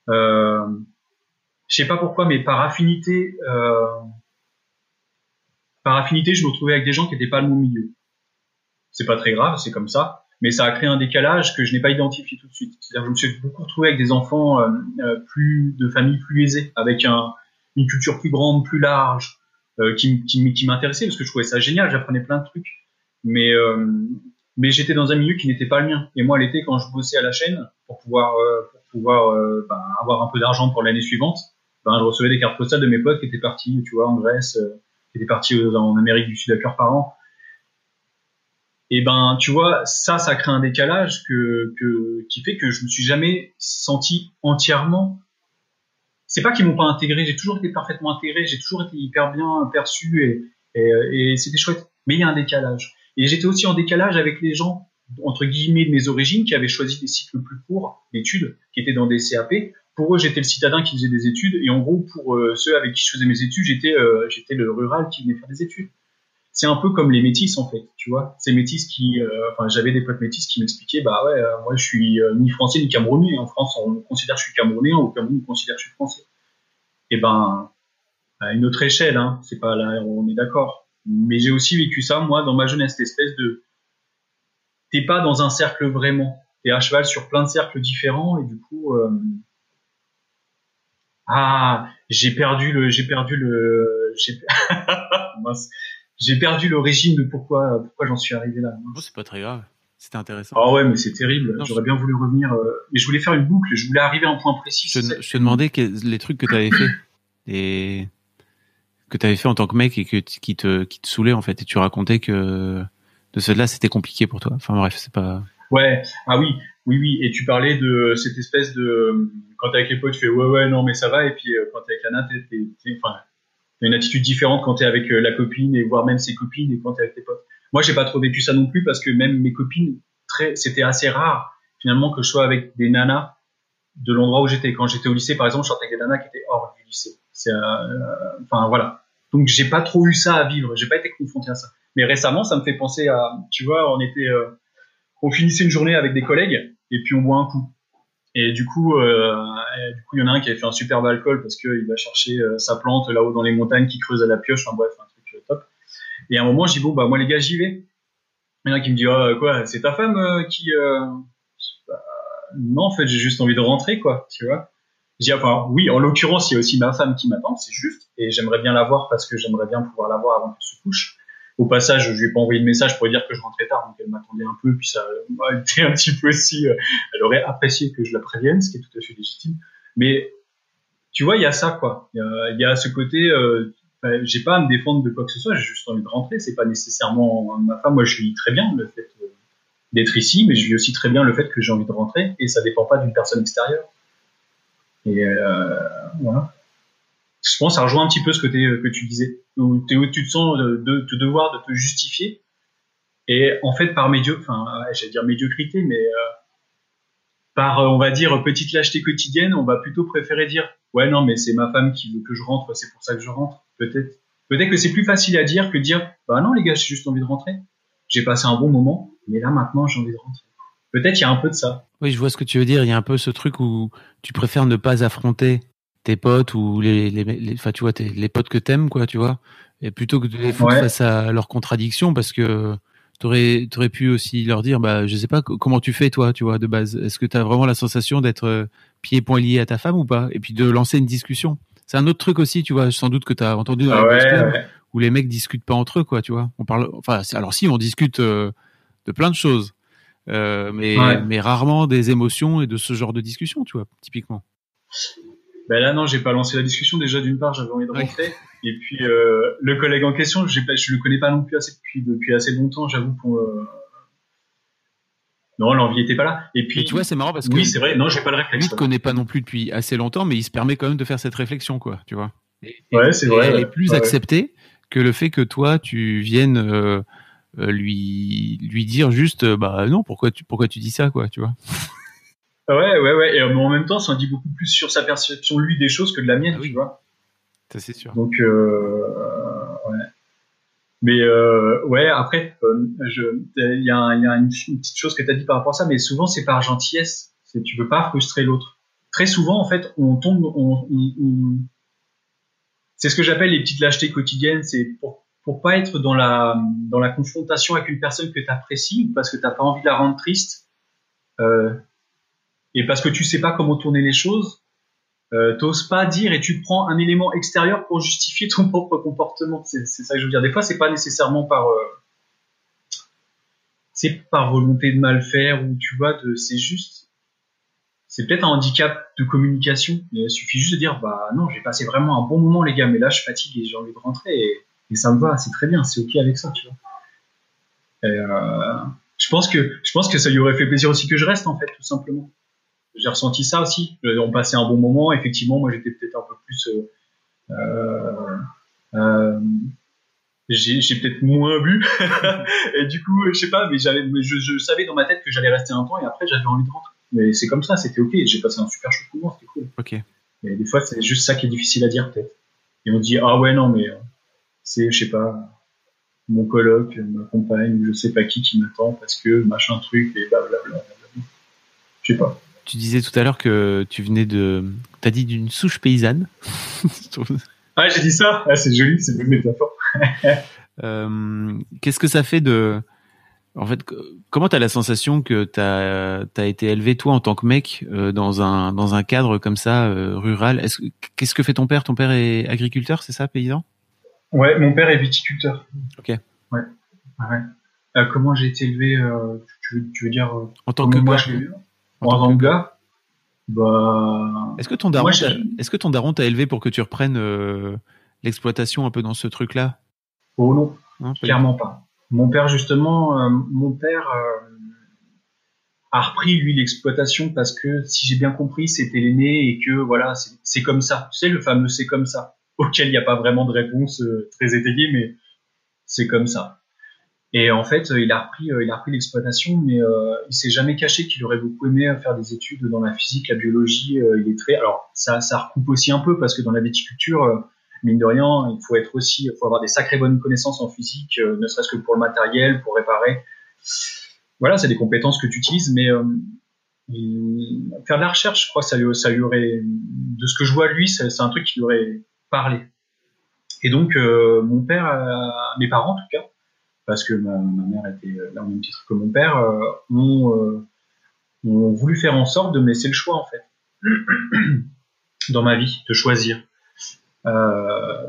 euh, je sais pas pourquoi mais par affinité euh, par affinité je me retrouvais avec des gens qui n'étaient pas de mon milieu. C'est pas très grave c'est comme ça mais ça a créé un décalage que je n'ai pas identifié tout de suite. C'est-à-dire que je me suis beaucoup retrouvé avec des enfants euh, euh, plus de familles plus aisées, avec un, une culture plus grande, plus large, qui, qui, qui m'intéressait parce que je trouvais ça génial, j'apprenais plein de trucs. Mais euh, mais j'étais dans un milieu qui n'était pas le mien. Et moi, l'été, quand je bossais à la chaîne pour pouvoir pour pouvoir ben, avoir un peu d'argent pour l'année suivante, ben, je recevais des cartes postales de mes potes qui étaient partis, tu vois, en Grèce, qui étaient partis en Amérique du Sud à cœur par an et ben tu vois ça ça crée un décalage que, que qui fait que je me suis jamais senti entièrement c'est pas qu'ils m'ont pas intégré j'ai toujours été parfaitement intégré j'ai toujours été hyper bien perçu et, et, et c'était chouette. Mais il y a un décalage. Et j'étais aussi en décalage avec les gens entre guillemets de mes origines qui avaient choisi des cycles plus courts d'études qui étaient dans des CAP pour eux j'étais le citadin qui faisait des études. Et en gros pour euh, ceux avec qui je faisais mes études j'étais euh, j'étais le rural qui venait faire des études c'est un peu comme les métis en fait, tu vois. Ces métis qui, euh, enfin, j'avais des potes métis qui m'expliquaient, bah ouais, euh, moi je suis euh, ni français ni camerounais. En France, on considère que je suis camerounais, au Cameroun, on considère que je suis français. Et eh ben, à une autre échelle, hein, c'est pas là, on est d'accord. Mais j'ai aussi vécu ça, moi, dans ma jeunesse, espèce de, t'es pas dans un cercle vraiment, t'es à cheval sur plein de cercles différents, et du coup, ah, j'ai perdu le, j'ai perdu le, j'ai, j'ai perdu l'origine de pourquoi, pourquoi j'en suis arrivé là. C'est pas très grave. C'était intéressant. Ah ouais, mais c'est terrible. J'aurais bien voulu revenir. Euh, mais je voulais faire une boucle. Je voulais arriver à un point précis. Je, je te demandais les trucs que tu avais fait et que tu avais fait en tant que mec et que qui te qui te saoulait en fait. Et tu racontais que de cela c'était compliqué pour toi. Enfin bref, c'est pas. Ouais. Ah oui, oui, oui. Et tu parlais de cette espèce de quand t'es avec les potes, tu fais ouais, ouais, non, mais ça va. Et puis euh, quand t'es avec la natte, t'es, enfin, une attitude différente quand tu es avec euh, la copine et voire même ses copines et quand tu es avec tes potes. Moi, j'ai pas trop vécu ça non plus parce que même mes copines, très, c'était assez rare finalement que je sois avec des nanas de l'endroit où j'étais. Quand j'étais au lycée, par exemple, je sortais avec des nanas qui étaient hors du lycée. C'est, euh, enfin voilà. Donc j'ai pas trop eu ça à vivre. J'ai pas été confronté à ça. Mais récemment, ça me fait penser à, tu vois, on était, euh, on finissait une journée avec des collègues et puis on boit un coup. Et du coup, euh, du coup, il y en a un qui avait fait un superbe alcool parce qu'il va chercher euh, sa plante là-haut dans les montagnes qui creuse à la pioche. Enfin bref, un truc euh, top. Et à un moment, je dis bon bah moi les gars, j'y vais. Il y en a qui me dit oh, quoi, c'est ta femme euh, qui bah, Non, en fait, j'ai juste envie de rentrer quoi, tu vois. Dis enfin oui, en l'occurrence, il y a aussi ma femme qui m'attend, c'est juste, et j'aimerais bien la voir parce que j'aimerais bien pouvoir la voir avant qu'elle se couche. Au passage, je lui ai pas envoyé de message pour lui dire que je rentrais tard, donc elle m'attendait un peu, puis ça m'a été un petit peu aussi, euh, elle aurait apprécié que je la prévienne, ce qui est tout à fait légitime. Mais tu vois, il y a ça, quoi. Il y a, ce côté, euh, j'ai pas à me défendre de quoi que ce soit, j'ai juste envie de rentrer. C'est pas nécessairement ma femme. Moi, je vis très bien le fait euh, d'être ici, mais je vis aussi très bien le fait que j'ai envie de rentrer, et ça dépend pas d'une personne extérieure. Et euh, voilà je pense ça rejoint un petit peu ce que, que tu disais, où, où tu te sens de, te devoir de te justifier Et en fait, par enfin, j'allais dire médiocrité, mais par, on va dire, petite lâcheté quotidienne, on va plutôt préférer dire, ouais, non, mais c'est ma femme qui veut que je rentre, c'est pour ça que je rentre. Peut-être, peut-être que c'est plus facile à dire que de dire, bah non, les gars, j'ai juste envie de rentrer. J'ai passé un bon moment, mais là, maintenant, j'ai envie de rentrer. Peut-être il y a un peu de ça. Oui, je vois ce que tu veux dire. Il y a un peu ce truc où tu préfères ne pas affronter tes potes ou les, les, tu vois, les potes que t'aimes, quoi, tu vois, et plutôt que de les foutre face à leurs contradictions, parce que t'aurais, aurais pu aussi leur dire, bah, je sais pas comment tu fais, toi, tu vois, de base. Est-ce que tu as vraiment la sensation d'être euh, pieds poings liés à ta femme ou pas? Et puis de lancer une discussion. C'est un autre truc aussi, tu vois, sans doute que tu as entendu dans ah où les mecs discutent pas entre eux, quoi, tu vois. On parle, enfin, alors si, on discute euh, de plein de choses. Euh, mais, mais rarement des émotions et de ce genre de discussion, tu vois, typiquement. Ben là, non, j'ai pas lancé la discussion. Déjà, d'une part, j'avais envie de rentrer. Et puis, euh, le collègue en question, je le connais pas non plus assez depuis, depuis assez longtemps, j'avoue. Pour, euh... Non, l'envie était pas là. Et puis, tu vois, c'est marrant parce que. Oui, c'est vrai. Non, j'ai pas le réflexe. Lui te connaît pas non plus depuis assez longtemps, mais il se permet quand même de faire cette réflexion, quoi. Tu vois. ouais, c'est vrai. Elle est plus acceptée que le fait que toi, tu viennes euh, lui lui dire juste bah non pourquoi tu pourquoi tu dis ça quoi tu vois ouais ouais ouais. Et en même temps ça en dit beaucoup plus sur sa perception lui des choses que de la mienne ah tu vois. Ça c'est sûr. Donc ouais. Mais ouais après il y a, y a une, petite chose que tu as dit par rapport à ça mais souvent c'est par gentillesse. C'est tu veux pas frustrer l'autre. Très souvent en fait on tombe on, on c'est ce que j'appelle les petites lâchetés quotidiennes. C'est pour pour pas être dans la dans la confrontation avec une personne que tu apprécies parce que t'as pas envie de la rendre triste euh, et parce que tu sais pas comment tourner les choses euh, t'oses pas dire et tu prends un élément extérieur pour justifier ton propre comportement c'est ça que je veux dire des fois c'est pas nécessairement par euh, c'est volonté de mal faire ou tu vois c'est juste c'est peut-être un handicap de communication il suffit juste de dire bah non j'ai passé vraiment un bon moment les gars mais là je fatigue et j'ai envie de rentrer et et ça me va, c'est très bien, c'est ok avec ça, tu vois. Et, euh, je pense que je pense que ça lui aurait fait plaisir aussi que je reste en fait, tout simplement. J'ai ressenti ça aussi. On passait un bon moment. Effectivement, moi j'étais peut-être un peu plus. Euh, euh, euh j'ai peut-être moins bu et du coup je sais pas mais j'avais je, je, savais dans ma tête que j'allais rester un temps et après j'avais envie de rentrer mais c'est comme ça c'était ok j'ai passé un super chouette moment c'était cool ok mais des fois c'est juste ça qui est difficile à dire peut-être et on dit ah ouais non mais c'est, je sais pas, mon coloc, ma compagne, je sais pas qui qui m'attend parce que machin truc et blablabla. Je sais pas. Tu disais tout à l'heure que tu venais de, t'as dit d'une souche paysanne. ah, j'ai dit ça. Ah, c'est joli, c'est une métaphore. euh, qu'est-ce que ça fait de, en fait, comment tu as la sensation que tu as, été élevé, toi, en tant que mec, euh, dans, un, dans un cadre comme ça, euh, rural? Est-ce, Qu'est-ce que fait ton père? Ton père est agriculteur, c'est ça, paysan? Ouais, mon père est viticulteur. Ok. Ouais. ouais. Euh, comment j'ai été élevé tu, veux, tu, veux, dire en tant que moi, gars, en, tant que gars bah est-ce que ton daron est-ce que ton daron t'a élevé pour que tu reprennes euh, l'exploitation un peu dans ce truc là oh non. Hein, clairement pas. Mon père justement euh, mon père a repris lui l'exploitation parce que si j'ai bien compris c'était l'aîné et que voilà c'est comme ça. Tu sais le fameux c'est comme ça auquel il n'y a pas vraiment de réponse euh, très étayée, mais c'est comme ça. Et en fait, il a repris, euh, il a repris l'exploitation, mais euh, il s'est jamais caché qu'il aurait beaucoup aimé faire des études dans la physique, la biologie. il est très, alors ça, ça recoupe aussi un peu parce que dans la viticulture, mine de rien, il faut être aussi, il faut avoir des sacrées bonnes connaissances en physique, ne serait-ce que pour le matériel, pour réparer. Voilà, c'est des compétences que tu utilises, mais faire de la recherche, je crois, ça lui, ça lui aurait, de ce que je vois lui, c'est un truc qui lui aurait parler. Et donc, euh, mon père, euh, mes parents en tout cas, parce que ma, mère était là au même titre que mon père, euh, ont, voulu faire en sorte de me laisser le choix en fait dans ma vie, de choisir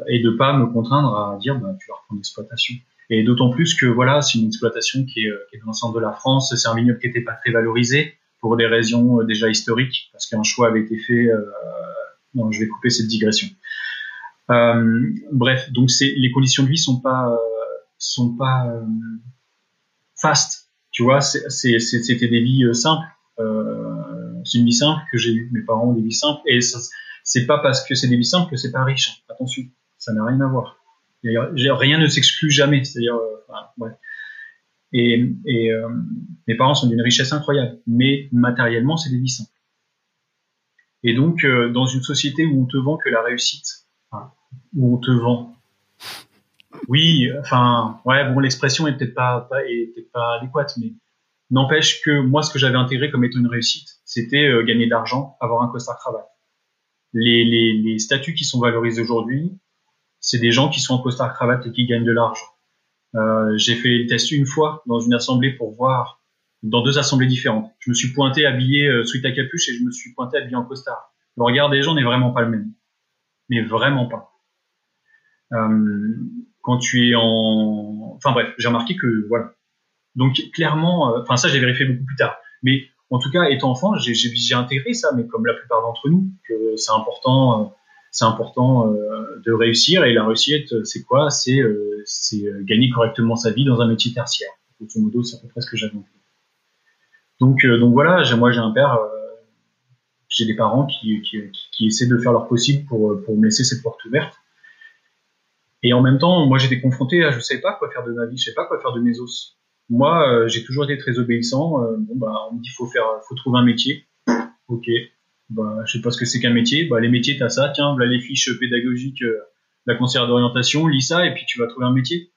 et de pas me contraindre à dire bah, tu vas reprendre l'exploitation. Et d'autant plus que voilà, c'est une exploitation qui est, dans le centre de la France, c'est un vignoble qui n'était pas très valorisé pour des raisons déjà historiques, parce qu'un choix avait été fait. non, je vais couper cette digression. Euh, bref, donc les conditions de vie sont pas euh, sont pas euh, fast, tu vois. C'était des vies simples. c'est une vie simple que j'ai eu. Mes parents ont des vies simples et c'est pas parce que c'est des vies simples que c'est pas riche. Attention, ça n'a rien à voir. Rien ne s'exclut jamais. C'est-à-dire, ouais. Et, euh, mes parents sont d'une richesse incroyable, mais matériellement, c'est des vies simples. Et donc, euh, dans une société où on te vend que la réussite, où on te vend, oui, enfin, ouais, bon, l'expression est peut-être pas, pas, est peut-être pas adéquate, mais n'empêche que moi, ce que j'avais intégré comme étant une réussite, c'était euh, gagner de l'argent, avoir un costard cravate. Les, les, les statuts qui sont valorisés aujourd'hui, c'est des gens qui sont en costard cravate et qui gagnent de l'argent. Euh, j'ai fait le test une fois dans une assemblée pour voir, dans deux assemblées différentes. Je me suis pointé habillé euh, sous ta capuche et je me suis pointé habillé en costard. Le regard des gens n'est vraiment pas le même. Mais vraiment pas. Quand tu es en... Enfin bref, j'ai remarqué que, voilà. Donc clairement, euh, enfin ça j'ai vérifié beaucoup plus tard. Mais en tout cas, étant enfant, j'ai intégré ça, mais comme la plupart d'entre nous, que c'est important euh, c'est important euh, de réussir. Et la réussite, c'est quoi? C'est euh, gagner correctement sa vie dans un métier tertiaire. Grosso modo, c'est à peu près ce que j'avais Donc, donc voilà, moi j'ai un père, j'ai des parents qui, qui, qui, essaient de faire leur possible pour, pour me laisser cette porte ouverte. Et en même temps, moi j'étais confronté à je sais pas quoi faire de ma vie, je sais pas quoi faire de mes os. Moi, j'ai toujours été très obéissant. bon bah, on me dit faut faire, faut trouver un métier. Ok, bah, je sais pas ce que c'est qu'un métier. Bah, les métiers, t'as ça. Tiens, voilà les fiches pédagogiques, euh, la conseillère d'orientation, lis ça et puis tu vas trouver un métier.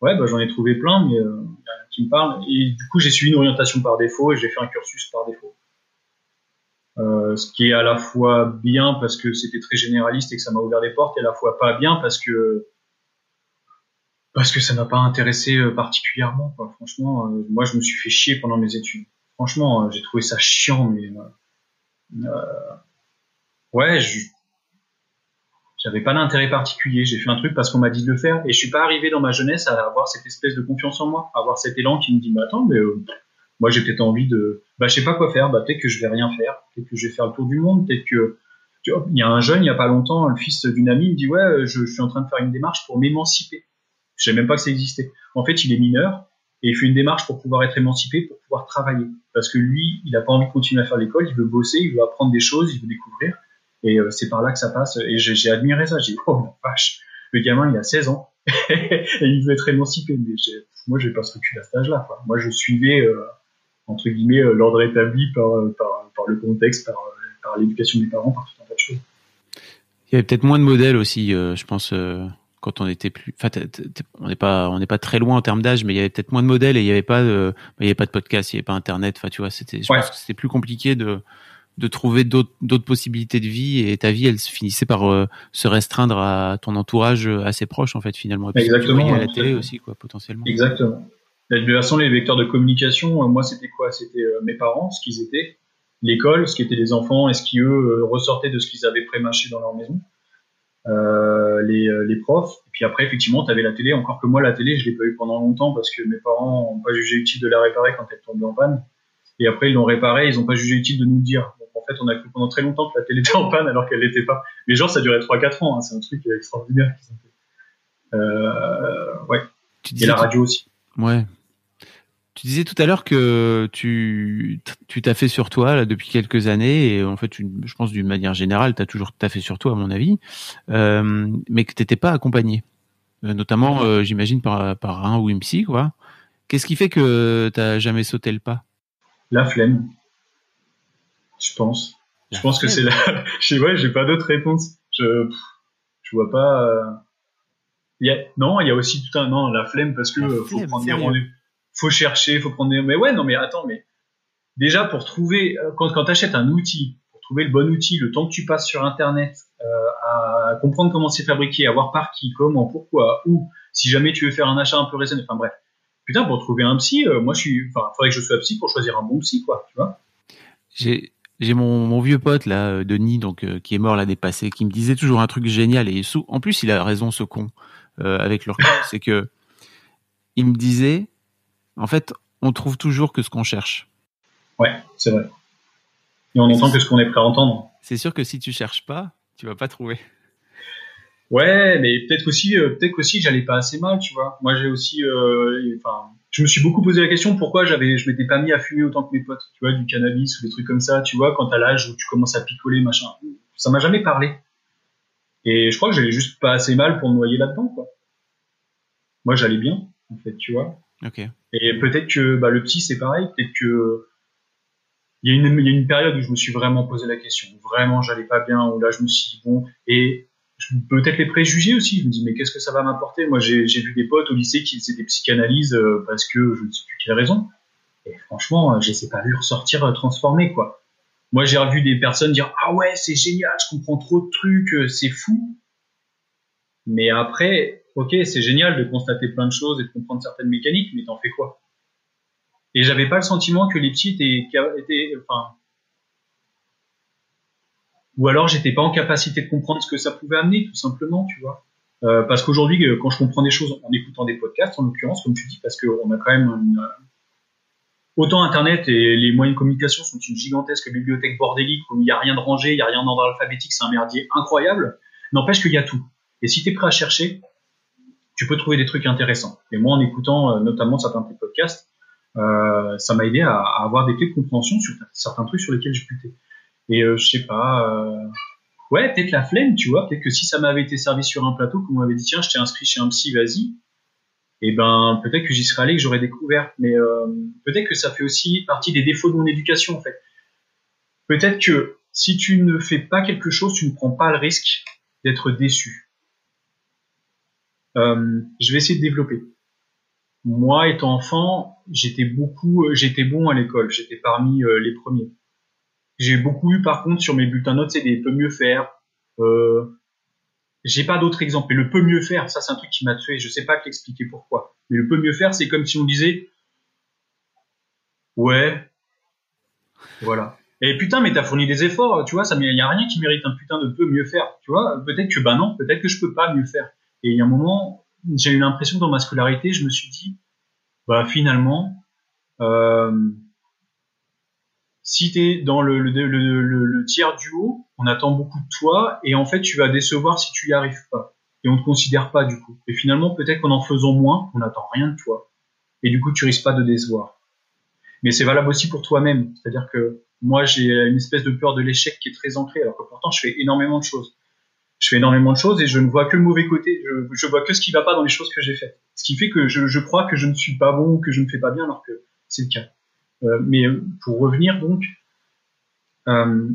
Ouais, bah, j'en ai trouvé plein, mais euh, qui me parle. Et du coup, j'ai suivi une orientation par défaut et j'ai fait un cursus par défaut. Euh, ce qui est à la fois bien parce que c'était très généraliste et que ça m'a ouvert des portes, et à la fois pas bien parce que parce que ça m'a pas intéressé euh, particulièrement. Franchement, euh, moi, je me suis fait chier pendant mes études. Franchement, j'ai trouvé ça chiant, mais euh, ouais, j'avais pas d'intérêt particulier. J'ai fait un truc parce qu'on m'a dit de le faire et je suis pas arrivé dans ma jeunesse à avoir cette espèce de confiance en moi, à avoir cet élan qui me dit, bah attends, mais euh, moi j'ai peut-être envie de, bah je sais pas quoi faire, bah peut-être que je vais rien faire, peut-être que je vais faire le tour du monde, peut-être que, il y a un jeune il y a pas longtemps, le fils d'une amie, me dit ouais, je, suis en train de faire une démarche pour m'émanciper. Je savais même pas que ça existait. En fait, il est mineur et il fait une démarche pour pouvoir être émancipé, pour pouvoir travailler. Parce que lui, il n'a pas envie de continuer à faire l'école, il veut bosser, il veut apprendre des choses, il veut découvrir. Et euh, c'est par là que ça passe. Et j'ai admiré ça. J'ai dit, oh la vache, le gamin, il a 16 ans et il veut être émancipé. Mais moi, j'ai pas ce recul à cet âge-là. Moi, je suivais, euh, entre guillemets, euh, l'ordre établi par, le contexte, par l'éducation des parents, par tout un tas de choses. Il y avait peut-être moins de modèles aussi, je pense quand on était plus, enfin, on n'est pas, on n'est pas très loin en termes d'âge, mais il y avait peut-être moins de modèles et il n'y avait pas de, il y avait pas de podcast, il n'y avait pas internet. Enfin, tu vois, c'était, je pense que c'était plus compliqué de, de trouver d'autres, possibilités de vie et ta vie, elle se finissait par euh, se restreindre à ton entourage assez proche, en fait, finalement. Et Exactement. à la télé aussi, quoi, potentiellement. Exactement. De toute façon, les vecteurs de communication, euh, moi, c'était quoi? C'était euh, mes parents, ce qu'ils étaient, l'école, ce qui étaient les enfants, et ce qui eux ressortaient de ce qu'ils avaient prémâché dans leur maison? Euh, les, euh, les, profs. Et puis après, effectivement, tu avais la télé. Encore que moi, la télé, je l'ai pas eu pendant longtemps parce que mes parents n'ont pas jugé utile de la réparer quand elle tombait en panne. Et après, ils l'ont réparée, ils n'ont pas jugé utile de nous le dire. Donc en fait, on a cru pendant très longtemps que la télé était en panne alors qu'elle l'était pas. Mais genre, ça durait 3-4 ans. Hein. C'est un truc extraordinaire qu'ils ont fait. Euh, ouais. Et la radio aussi. Ouais. Tu disais tout à l'heure que tu tu t'as fait sur toi là depuis quelques années et en fait je pense d'une manière générale tu as toujours t'as fait sur toi à mon avis euh, mais que t'étais pas accompagné. Euh, notamment euh, j'imagine par par un ou une psy quoi. Qu'est-ce qui fait que t'as jamais sauté le pas? La flemme je pense. Je pense que c'est la je sais ouais j'ai pas d'autre réponse. Je je vois pas il y a... non il y a aussi tout un non la flemme parce que faut prendre des rendez-vous faut chercher, faut prendre des... Mais ouais, non, mais attends, mais déjà pour trouver, euh, quand, quand tu achètes un outil, pour trouver le bon outil, le temps que tu passes sur Internet, euh, à comprendre comment c'est fabriqué, à voir par qui, comment, pourquoi, où, si jamais tu veux faire un achat un peu raisonnable, enfin bref. Putain, pour trouver un psy, euh, moi je suis, enfin, faudrait que je sois psy pour choisir un bon psy, quoi, tu vois. J'ai, j'ai mon, mon, vieux pote là, Denis, donc qui est mort l'année passée, qui me disait toujours un truc génial et en plus il a raison ce con avec leur c'est que il me disait en fait, on trouve toujours que ce qu'on cherche. Ouais, c'est vrai. Et on entend que ce qu'on est prêt à entendre. C'est sûr que si tu cherches pas, tu vas pas trouver. Ouais, mais peut-être aussi, euh, peut-être aussi, j'allais pas assez mal, tu vois. Moi, j'ai aussi, euh, enfin, je me suis beaucoup posé la question pourquoi j'avais, je m'étais pas mis à fumer autant que mes potes, tu vois, du cannabis ou des trucs comme ça, tu vois, quand t'as l'âge où tu commences à picoler, machin. Ça m'a jamais parlé. Et je crois que j'allais juste pas assez mal pour me noyer là-dedans, quoi. Moi, j'allais bien, en fait, tu vois. Et peut-être que bah, le petit, c'est pareil. Peut-être que il y, a une, y a une période où je me suis vraiment posé la question. Vraiment, j'allais pas bien. Où là, je me suis dit, bon. Et peut-être les préjugés aussi. Je me dis, mais qu'est-ce que ça va m'apporter? Moi, j'ai vu des potes au lycée qui faisaient des psychanalyses euh, parce que je ne sais plus quelle raison. Et franchement, je les ai pas vus ressortir euh, transformés, quoi. Moi, j'ai revu des personnes dire, ah ouais, c'est génial, je comprends trop de trucs, euh, c'est fou. Mais après, ok, c'est génial de constater plein de choses et de comprendre certaines mécaniques, mais t'en fais quoi? Et j'avais pas le sentiment que les petits ou alors j'étais pas en capacité de comprendre ce que ça pouvait amener, tout simplement, tu vois. Euh, parce qu'aujourd'hui, euh, quand je comprends des choses en écoutant des podcasts, en l'occurrence, comme tu dis, parce qu'on a quand même euh, autant Internet et les moyens de communication sont une gigantesque bibliothèque bordélique où il n'y a rien de rangé, il n'y a rien d'ordre alphabétique, c'est un merdier incroyable. N'empêche qu'il y a tout. Et si tu es prêt à chercher, tu peux trouver des trucs intéressants. Et moi, en écoutant notamment certains de tes podcasts, euh, ça m'a aidé à, à, avoir des clés de compréhension sur certains trucs sur lesquels je butais. Et euh, je sais pas, euh, ouais, peut-être la flemme, tu vois, peut-être que si ça m'avait été servi sur un plateau, qu'on m'avait dit tiens, je t'ai inscrit chez un psy, vas-y, et eh ben peut-être que j'y serais allé, que j'aurais découvert. Mais euh, peut-être que ça fait aussi partie des défauts de mon éducation en fait. Peut-être que si tu ne fais pas quelque chose, tu ne prends pas le risque d'être déçu. Euh, je vais essayer de développer. Moi, étant enfant, j'étais beaucoup, j'étais bon à l'école. J'étais parmi les premiers. J'ai beaucoup eu par contre sur mes bulletins notes, c'est des peut mieux faire. Euh, j'ai pas d'autres exemples. Et le peut mieux faire, ça c'est un truc qui m'a tué. Je sais pas t'expliquer pourquoi. Mais le peut mieux faire, c'est comme si on disait ouais, voilà. Et putain, mais t'as fourni des efforts, tu vois. Ça, y a rien qui mérite un putain de peut mieux faire, tu vois. Peut-être que bah non, peut-être que je peux pas mieux faire. Et il y a un moment, j'ai eu l'impression dans ma scolarité, je me suis dit bah finalement. Euh, si tu dans le, tiers du haut, on attend beaucoup de toi et en fait tu vas décevoir si tu y arrives pas. Et on te considère pas du coup. Et finalement peut-être qu'en en faisant moins, on n'attend rien de toi. Et du coup tu risques pas de décevoir. Mais c'est valable aussi pour toi-même. C'est-à-dire que moi j'ai une espèce de peur de l'échec qui est très ancrée alors que pourtant je fais énormément de choses. Je fais énormément de choses et je ne vois que le mauvais côté. Je, vois que ce qui va pas dans les choses que j'ai faites. Ce qui fait que je, je crois que je ne suis pas bon ou que je ne fais pas bien alors que c'est le cas. Euh, mais pour revenir donc, euh,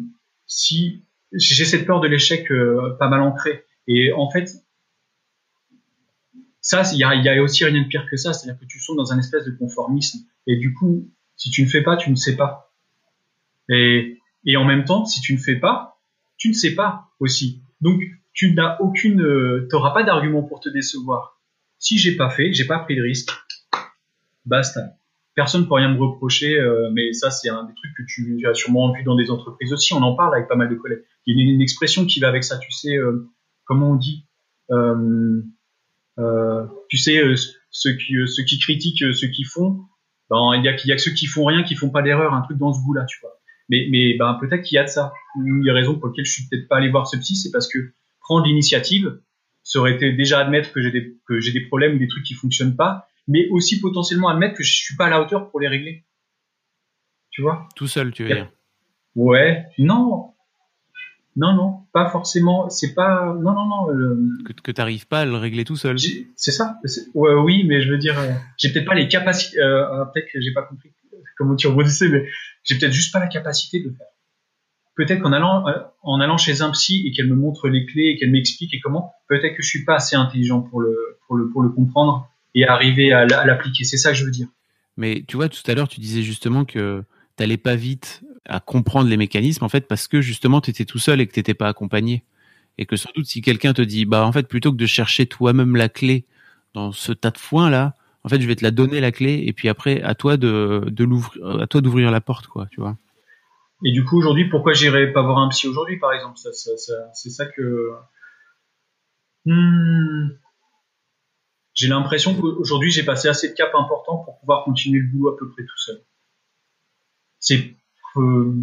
si j'ai cette peur de l'échec euh, pas mal ancrée, et en fait, ça, il y a, y a, aussi rien de pire que ça, c'est-à-dire que tu sombres dans un espèce de conformisme, et du coup, si tu ne fais pas, tu ne sais pas. Et, et en même temps, si tu ne fais pas, tu ne sais pas aussi. Donc, tu n'as aucune, t'auras pas d'argument pour te décevoir. Si j'ai pas fait, j'ai pas pris de risque, basta personne peut rien me reprocher, euh, mais ça c'est un des trucs que tu as sûrement vu dans des entreprises aussi. On en parle avec pas mal de collègues. Il y a une, expression qui va avec ça. Tu sais euh, comment on dit euh, Tu sais ceux qui ceux qui critiquent ceux qui font. Ben il y a, y a que ceux qui font rien qui font pas d'erreur. Un truc dans ce goût-là, tu vois. Mais mais ben peut-être qu'il y a de ça. Une des raisons pour lesquelles je suis peut-être pas allé voir ce psy, c'est parce que prendre l'initiative, ça aurait été déjà admettre que j'ai des que j'ai des problèmes ou des trucs qui fonctionnent pas mais aussi potentiellement admettre que je suis pas à la hauteur pour les régler. Tu vois? Tout seul, tu veux dire? Ouais, non, non, non, pas forcément. C'est pas, non, non, non. Euh, que, que t'arrives pas à le régler tout seul. C'est ça. Ouais, oui, mais je veux dire, euh, j'ai peut-être pas les capacités. Euh, ah, peut-être que j'ai pas compris comment tu rebondissais, mais j'ai peut-être juste pas la capacité de le faire. Peut-être qu'en allant, euh, en allant chez un psy et qu'elle me montre les clés et qu'elle m'explique et comment, peut-être que je suis pas assez intelligent pour le, pour le, pour le comprendre et arriver à l'appliquer. C'est ça que je veux dire. Mais tu vois, tout à l'heure, tu disais justement que tu n'allais pas vite à comprendre les mécanismes, en fait, parce que justement, tu étais tout seul et que tu n'étais pas accompagné. Et que sans doute, si quelqu'un te dit, bah, en fait, plutôt que de chercher toi-même la clé dans ce tas de foin là, en fait, je vais te la donner la clé, et puis après, à toi de, de l'ouvrir, à toi d'ouvrir la porte, quoi, tu vois. Et du coup, aujourd'hui, pourquoi j'irais pas voir un psy aujourd'hui, par exemple? Ça, C'est ça que. Hmm j'ai l'impression qu'aujourd'hui j'ai passé assez de caps importants pour pouvoir continuer le boulot à peu près tout seul. C'est euh,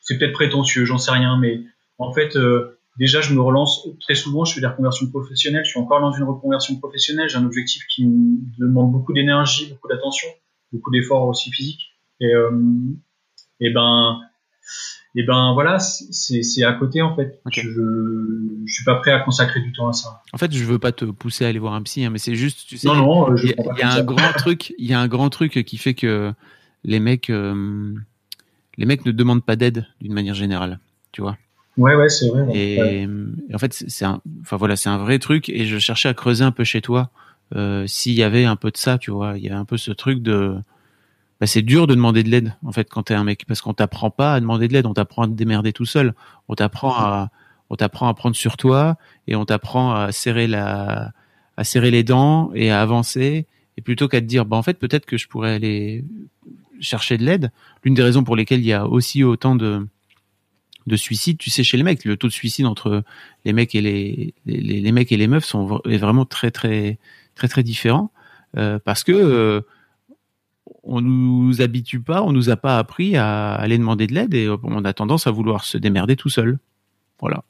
c'est peut-être prétentieux, j'en sais rien, mais en fait euh, déjà je me relance très souvent, je fais des reconversions professionnelles, je suis encore dans une reconversion professionnelle, j'ai un objectif qui me demande beaucoup d'énergie, beaucoup d'attention, beaucoup d'efforts aussi physiques et, euh, et ben et ben voilà, c'est à côté en fait. Je, je suis pas prêt à consacrer du temps à ça. En fait, je veux pas te pousser à aller voir un psy, hein, mais c'est juste, tu sais, non, non, il y, a, un grand truc, il y a un grand truc qui fait que les mecs, euh, les mecs ne demandent pas d'aide d'une manière générale, tu vois. Ouais, ouais, c'est vrai. Et, en fait, c'est un, enfin voilà, c'est un vrai truc. Et je cherchais à creuser un peu chez toi euh, s'il y avait un peu de ça, tu vois. Il y a un peu ce truc de, bah, c'est dur de demander de l'aide en fait quand t'es un mec parce qu'on t'apprend pas à demander de l'aide, on t'apprend à te démerder tout seul. On t'apprend à, on t'apprend à prendre sur toi et on t'apprend à serrer la, à serrer les dents et à avancer. Et plutôt qu'à te dire, bah en fait peut-être que je pourrais aller chercher de l'aide. L'une des raisons pour lesquelles il y a aussi autant de de suicide, tu sais, chez les mecs, le taux de suicide entre les mecs et les, les, les mecs et les meufs sont est vraiment très très très très différent euh, parce que euh, on nous habitue pas, on nous a pas appris à aller demander de l'aide et on a tendance à vouloir se démerder tout seul. Voilà.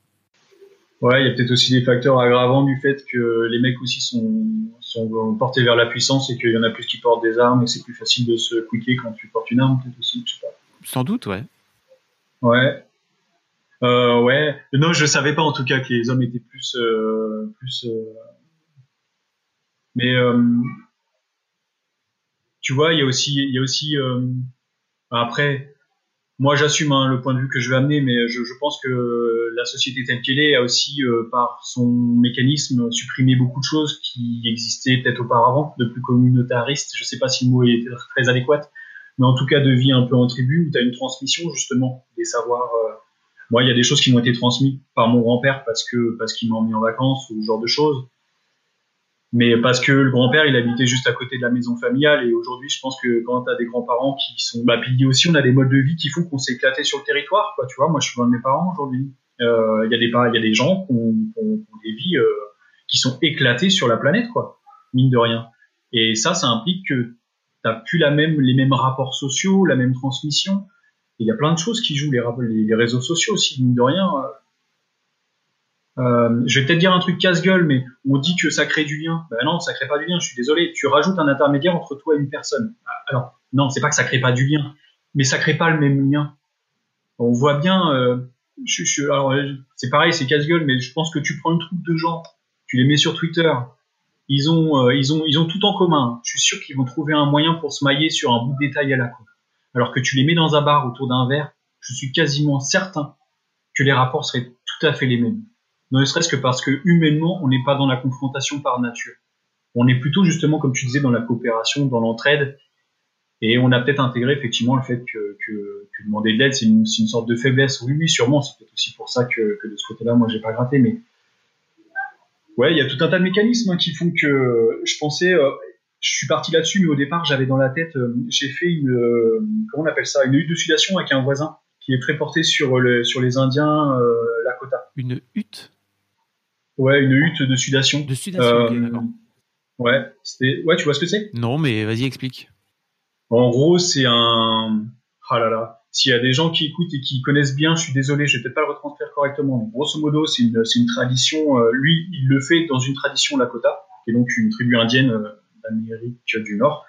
Ouais, il y a peut-être aussi des facteurs aggravants du fait que les mecs aussi sont, sont portés vers la puissance et qu'il y en a plus qui portent des armes et c'est plus facile de se quicker quand tu portes une arme, peut-être aussi, je sais pas. Sans doute, ouais. Ouais. Euh, ouais. Non, je savais pas en tout cas que les hommes étaient plus, euh, plus. Euh... Mais euh, tu vois, il y a aussi, il y a aussi. Euh, après, moi, j'assume hein, le point de vue que je vais amener, mais je, je pense que la société telle qu'elle est a aussi, euh, par son mécanisme, supprimé beaucoup de choses qui existaient peut-être auparavant, de plus communautariste. Je sais pas si le mot est très adéquat, mais en tout cas de vie un peu en tribu où tu as une transmission justement des savoirs. Moi, il y a des choses qui m'ont été transmises par mon grand-père parce que parce qu'il m'a emmené en vacances ou ce genre de choses. Mais parce que le grand-père, il habitait juste à côté de la maison familiale et aujourd'hui, je pense que quand tu as des grands-parents qui sont bah puis aussi on a des modes de vie qui font qu'on s'est éclaté sur le territoire quoi, tu vois. Moi, je suis loin de mes parents aujourd'hui. Euh, il y a des y a des gens qui ont, qui ont, des vies euh, qui sont éclatées sur la planète quoi, mine de rien. Et ça ça implique que t'as plus la même les mêmes rapports sociaux, la même transmission il y a plein de choses qui jouent, les, réseaux sociaux aussi, mine de rien. Euh, je vais peut-être dire un truc casse-gueule, mais on dit que ça crée du lien. Ben non, ça crée pas du lien, je suis désolé. Tu rajoutes un intermédiaire entre toi et une personne. Alors, non, c'est pas que ça crée pas du lien, mais ça crée pas le même lien. On voit bien, euh, alors c'est pareil, c'est casse-gueule, mais je pense que tu prends une troupe de gens, tu les mets sur Twitter, ils ont, euh, ils ont, ils ont tout en commun. Je suis sûr qu'ils vont trouver un moyen pour se mailler sur un bout de détail à la con alors que tu les mets dans un bar autour d'un verre, je suis quasiment certain que les rapports seraient tout à fait les mêmes. Ne serait-ce que parce que humainement, on n'est pas dans la confrontation par nature. On est plutôt justement, comme tu disais, dans la coopération, dans l'entraide, et on a peut-être intégré effectivement le fait que, demander de l'aide, c'est une, sorte de faiblesse. Oui, oui, sûrement, c'est peut-être aussi pour ça que, de ce côté-là, moi, j'ai pas gratté, mais ouais, il y a tout un tas de mécanismes hein, qui font que je pensais, euh, je suis parti là-dessus, mais au départ, j'avais dans la tête, euh, j'ai fait une, euh, comment on appelle ça, une hutte de sudation avec un voisin qui est très porté sur, le, sur les Indiens euh, Lakota. Une hutte? Ouais, une hutte de sudation. De sudation, d'accord. Ouais, c'était, ouais, tu vois ce que c'est? Non, mais vas-y, explique. En gros, c'est un, ah là là, s'il y a des gens qui écoutent et qui connaissent bien, je suis désolé, je vais peut-être pas le retranscrire correctement. Grosso modo, c'est une, c'est une tradition. lui, il le fait dans une tradition Lakota, qui est donc une tribu indienne d'Amérique du Nord.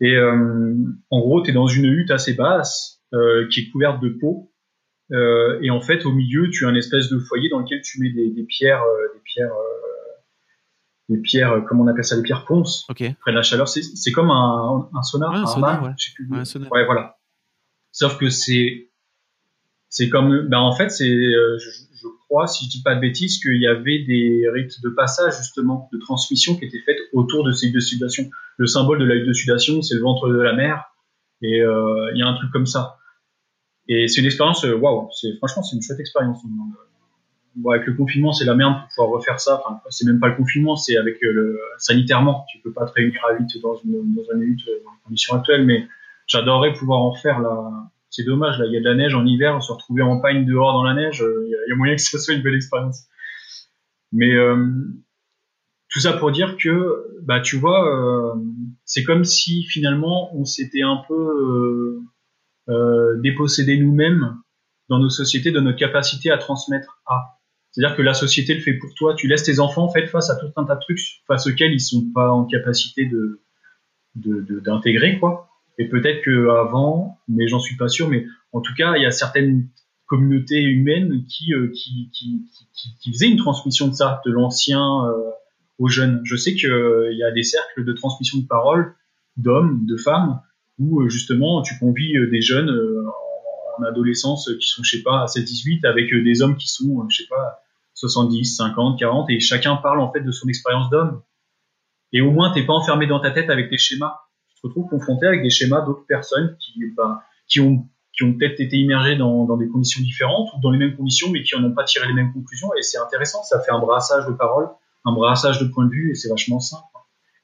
Et euh, en gros, tu es dans une hutte assez basse euh, qui est couverte de peau. Euh, et en fait, au milieu, tu as une espèce de foyer dans lequel tu mets des, des pierres, des pierres, des pierres, comment on appelle ça, des pierres ponces. Okay. Près de la chaleur, c'est comme un, un sonar, un, un sonar, ouais. je sais plus. Ouais, un sonar. ouais, voilà. Sauf que c'est, c'est comme, ben en fait, c'est, je, je, crois, si je dis pas de bêtises, qu'il y avait des rites de passage justement, de transmission qui étaient faites autour de ces de sudation. Le symbole de la hutte de sudation, c'est le ventre de la mer, et euh, il y a un truc comme ça. Et c'est une expérience, waouh, c'est franchement c'est une chouette expérience. Bon, avec le confinement, c'est la merde pour pouvoir refaire ça. Enfin, c'est même pas le confinement, c'est avec le sanitairement. Tu peux pas te réunir à 8 dans une, dans une hutte dans les conditions actuelles, mais j'adorerais pouvoir en faire là c'est dommage, là, il y a de la neige en hiver, se retrouver en pagne dehors dans la neige, euh, il y, a moyen que ce soit une belle expérience. Mais euh, tout ça pour dire que, bah, tu vois, euh, c'est comme si finalement on s'était un peu dépossédé nous-mêmes dans nos sociétés de notre capacité à transmettre à. C'est-à-dire que la société le fait pour toi, tu laisses tes enfants en face à tout un tas de trucs face auxquels ils sont pas en capacité de d'intégrer quoi Et peut-être que avant, mais j'en suis pas sûr, mais en tout cas, il y a certaines communautés humaines qui, euh, qui, qui, qui, qui, faisaient une transmission de ça, de l'ancien euh, aux jeunes. Je sais qu'il euh, y a des cercles de transmission de parole d'hommes, de femmes, où justement tu convies des jeunes en adolescence qui sont, je sais pas, à 7-18, avec des hommes qui sont, je sais pas, 70, 50, 40, et chacun parle en fait de son expérience d'homme. Et au moins, t'es pas enfermé dans ta tête avec des schémas. Tu te retrouves confronté avec des schémas d'autres personnes qui, bah, ont peut-être été immergés dans, dans, des conditions différentes ou dans les mêmes conditions, mais qui n'en ont pas tiré les mêmes conclusions. Et c'est intéressant, ça fait un brassage de paroles, un brassage de points de vue, et c'est vachement simple.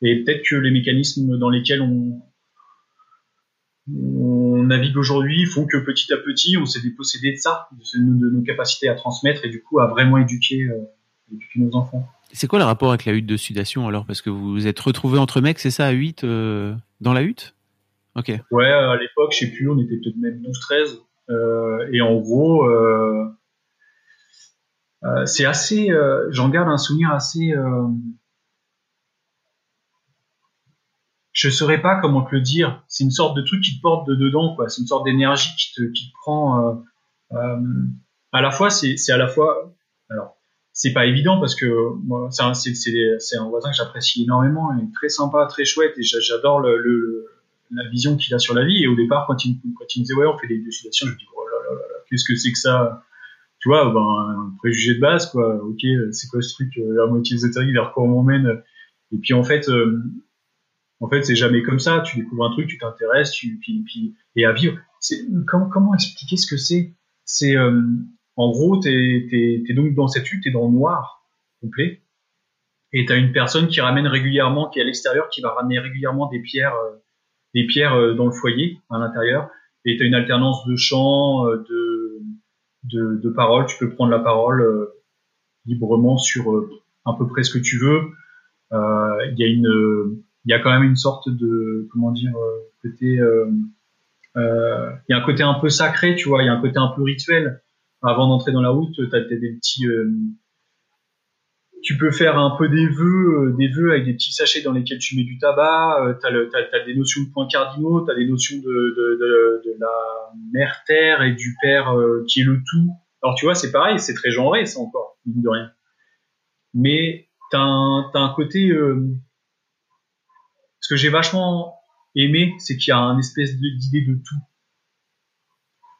Et peut-être que les mécanismes dans lesquels on, on navigue aujourd'hui font que petit à petit, on s'est dépossédé de ça, de, nos capacités à transmettre et du coup à vraiment éduquer, euh, éduquer nos enfants. C'est quoi le rapport avec la hutte de sudation alors? Parce que vous vous êtes retrouvés entre mecs, c'est ça, à 8 euh, dans la hutte? Ok. Ouais, à l'époque, je sais plus, on était peut-être même 12-13. Euh, et en gros, euh, c'est assez. J'en garde un souvenir assez. Je saurais pas comment te le dire. C'est une sorte de truc qui te porte de dedans, quoi. C'est une sorte d'énergie qui te, qui te prend. à la fois, c'est à la fois. Alors, c'est pas évident parce que moi, c'est un, voisin que j'apprécie énormément, il est très sympa, très chouette, et j'adore le, le la vision qu'il a sur la vie. Et au départ, quand il, quand il me disait, ouais, on fait des décidations, je me dis, oh là là là, qu'est-ce que c'est que ça? Tu vois, ben, un préjugé de base, quoi. Ok, c'est quoi ce truc, euh, la moitié ésotérique, vers quoi on m'emmène? Et puis, en fait, euh, en fait, c'est jamais comme ça. Tu découvres un truc, tu t'intéresses, tu, puis, puis, et à vivre. Comment, comment expliquer ce que c'est? C'est, euh, en gros, t'es, t'es donc dans cette hutte, t'es dans le noir complet. Et t'as une personne qui ramène régulièrement, qui est à l'extérieur, qui va ramener régulièrement des pierres, des pierres euh, dans le foyer à l'intérieur et tu as une alternance de chants, euh, de, de, de paroles. Tu peux prendre la parole euh, librement sur à peu près ce que tu veux. Il y a une, il y a quand même une sorte de, comment dire, côté, il y a un côté un peu sacré, tu vois. Il y a un côté un peu rituel. Avant d'entrer dans la route, tu as, des petits tu peux faire un peu des vœux, euh, des vœux avec des petits sachets dans lesquels tu mets du tabac. Euh, tu as, des notions de points cardinaux, tu as des notions de, de, de, de, la mère terre et du père euh, qui est le tout. Alors tu vois, c'est pareil, c'est très genré, ça encore, mine de rien. Mais tu as, un côté... ce que j'ai vachement aimé, c'est qu'il y a une espèce d'idée de tout.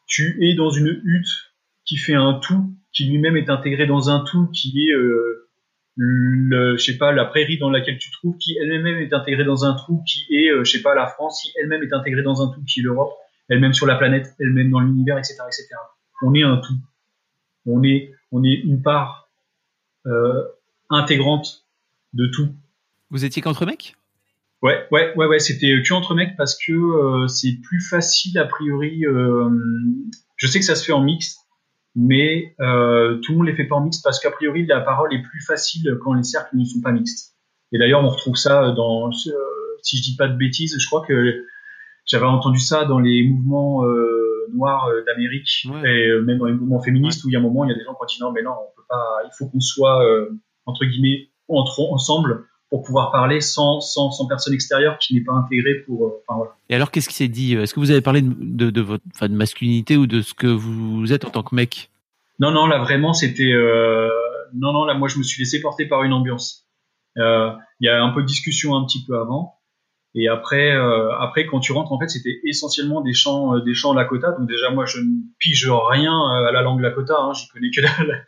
Tu es dans une hutte qui fait un tout, qui lui-même est intégré dans un tout qui est le, je sais pas, la prairie dans laquelle tu te trouves, qui elle-même est intégrée dans un trou qui est, euh, je sais pas, la France, qui elle-même est intégrée dans un trou qui est l'Europe, elle-même sur la planète, elle-même dans l'univers, etc., etc. On est un tout. On est, on est une part euh, intégrante de tout. Vous étiez qu'entre mecs? Ouais, ouais, ouais, ouais, c'était que entre mecs parce que euh, c'est plus facile a priori. Euh, je sais que ça se fait en mixte, mais euh, tout le monde les fait pas en mixte parce qu'a priori la parole est plus facile quand les cercles ne sont pas mixtes. Et d'ailleurs on retrouve ça dans, euh, si je dis pas de bêtises, je crois que j'avais entendu ça dans les mouvements euh, noirs euh, d'Amérique et euh, même dans les mouvements féministes où il y a un moment il y a des gens qui disent non mais non on peut pas, il faut qu'on soit entre guillemets entre ensemble pour pouvoir parler sans, sans, sans personne extérieure qui n'est pas intégrée pour. Euh, enfin, voilà. Et alors, qu'est-ce qui s'est dit Est-ce que vous avez parlé de, de, de votre enfin, de masculinité ou de ce que vous êtes en tant que mec? Non, non, là vraiment, c'était. Euh... Non, non, là, moi, je me suis laissé porter par une ambiance. Euh, il y a un peu de discussion un petit peu avant. Et après, euh, après, quand tu rentres, en fait, c'était essentiellement des chants, euh, des chants Lakota. Donc déjà, moi, je ne pige rien à la langue Lakota. Hein, J'y connais que dalle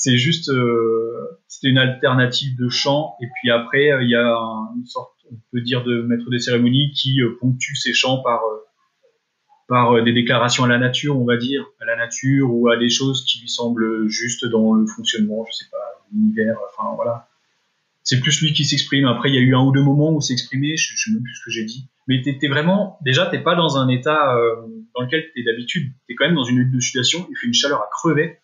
c'est juste euh, c'était une alternative de chant. Et puis après euh, il y a une sorte on peut dire de maître des cérémonies qui euh, ponctue ces chants par par des déclarations à la nature on va dire à la nature ou à des choses qui lui semblent justes dans le fonctionnement je sais pas l'univers enfin voilà. C'est plus lui qui s'exprime. Après il y a eu un ou deux moments où s'exprimer je, sais même plus ce que j'ai dit. Mais t'es vraiment déjà t'es pas dans un état dans lequel t'es d'habitude. T'es quand même dans une lutte de situation. Il fait une chaleur à crever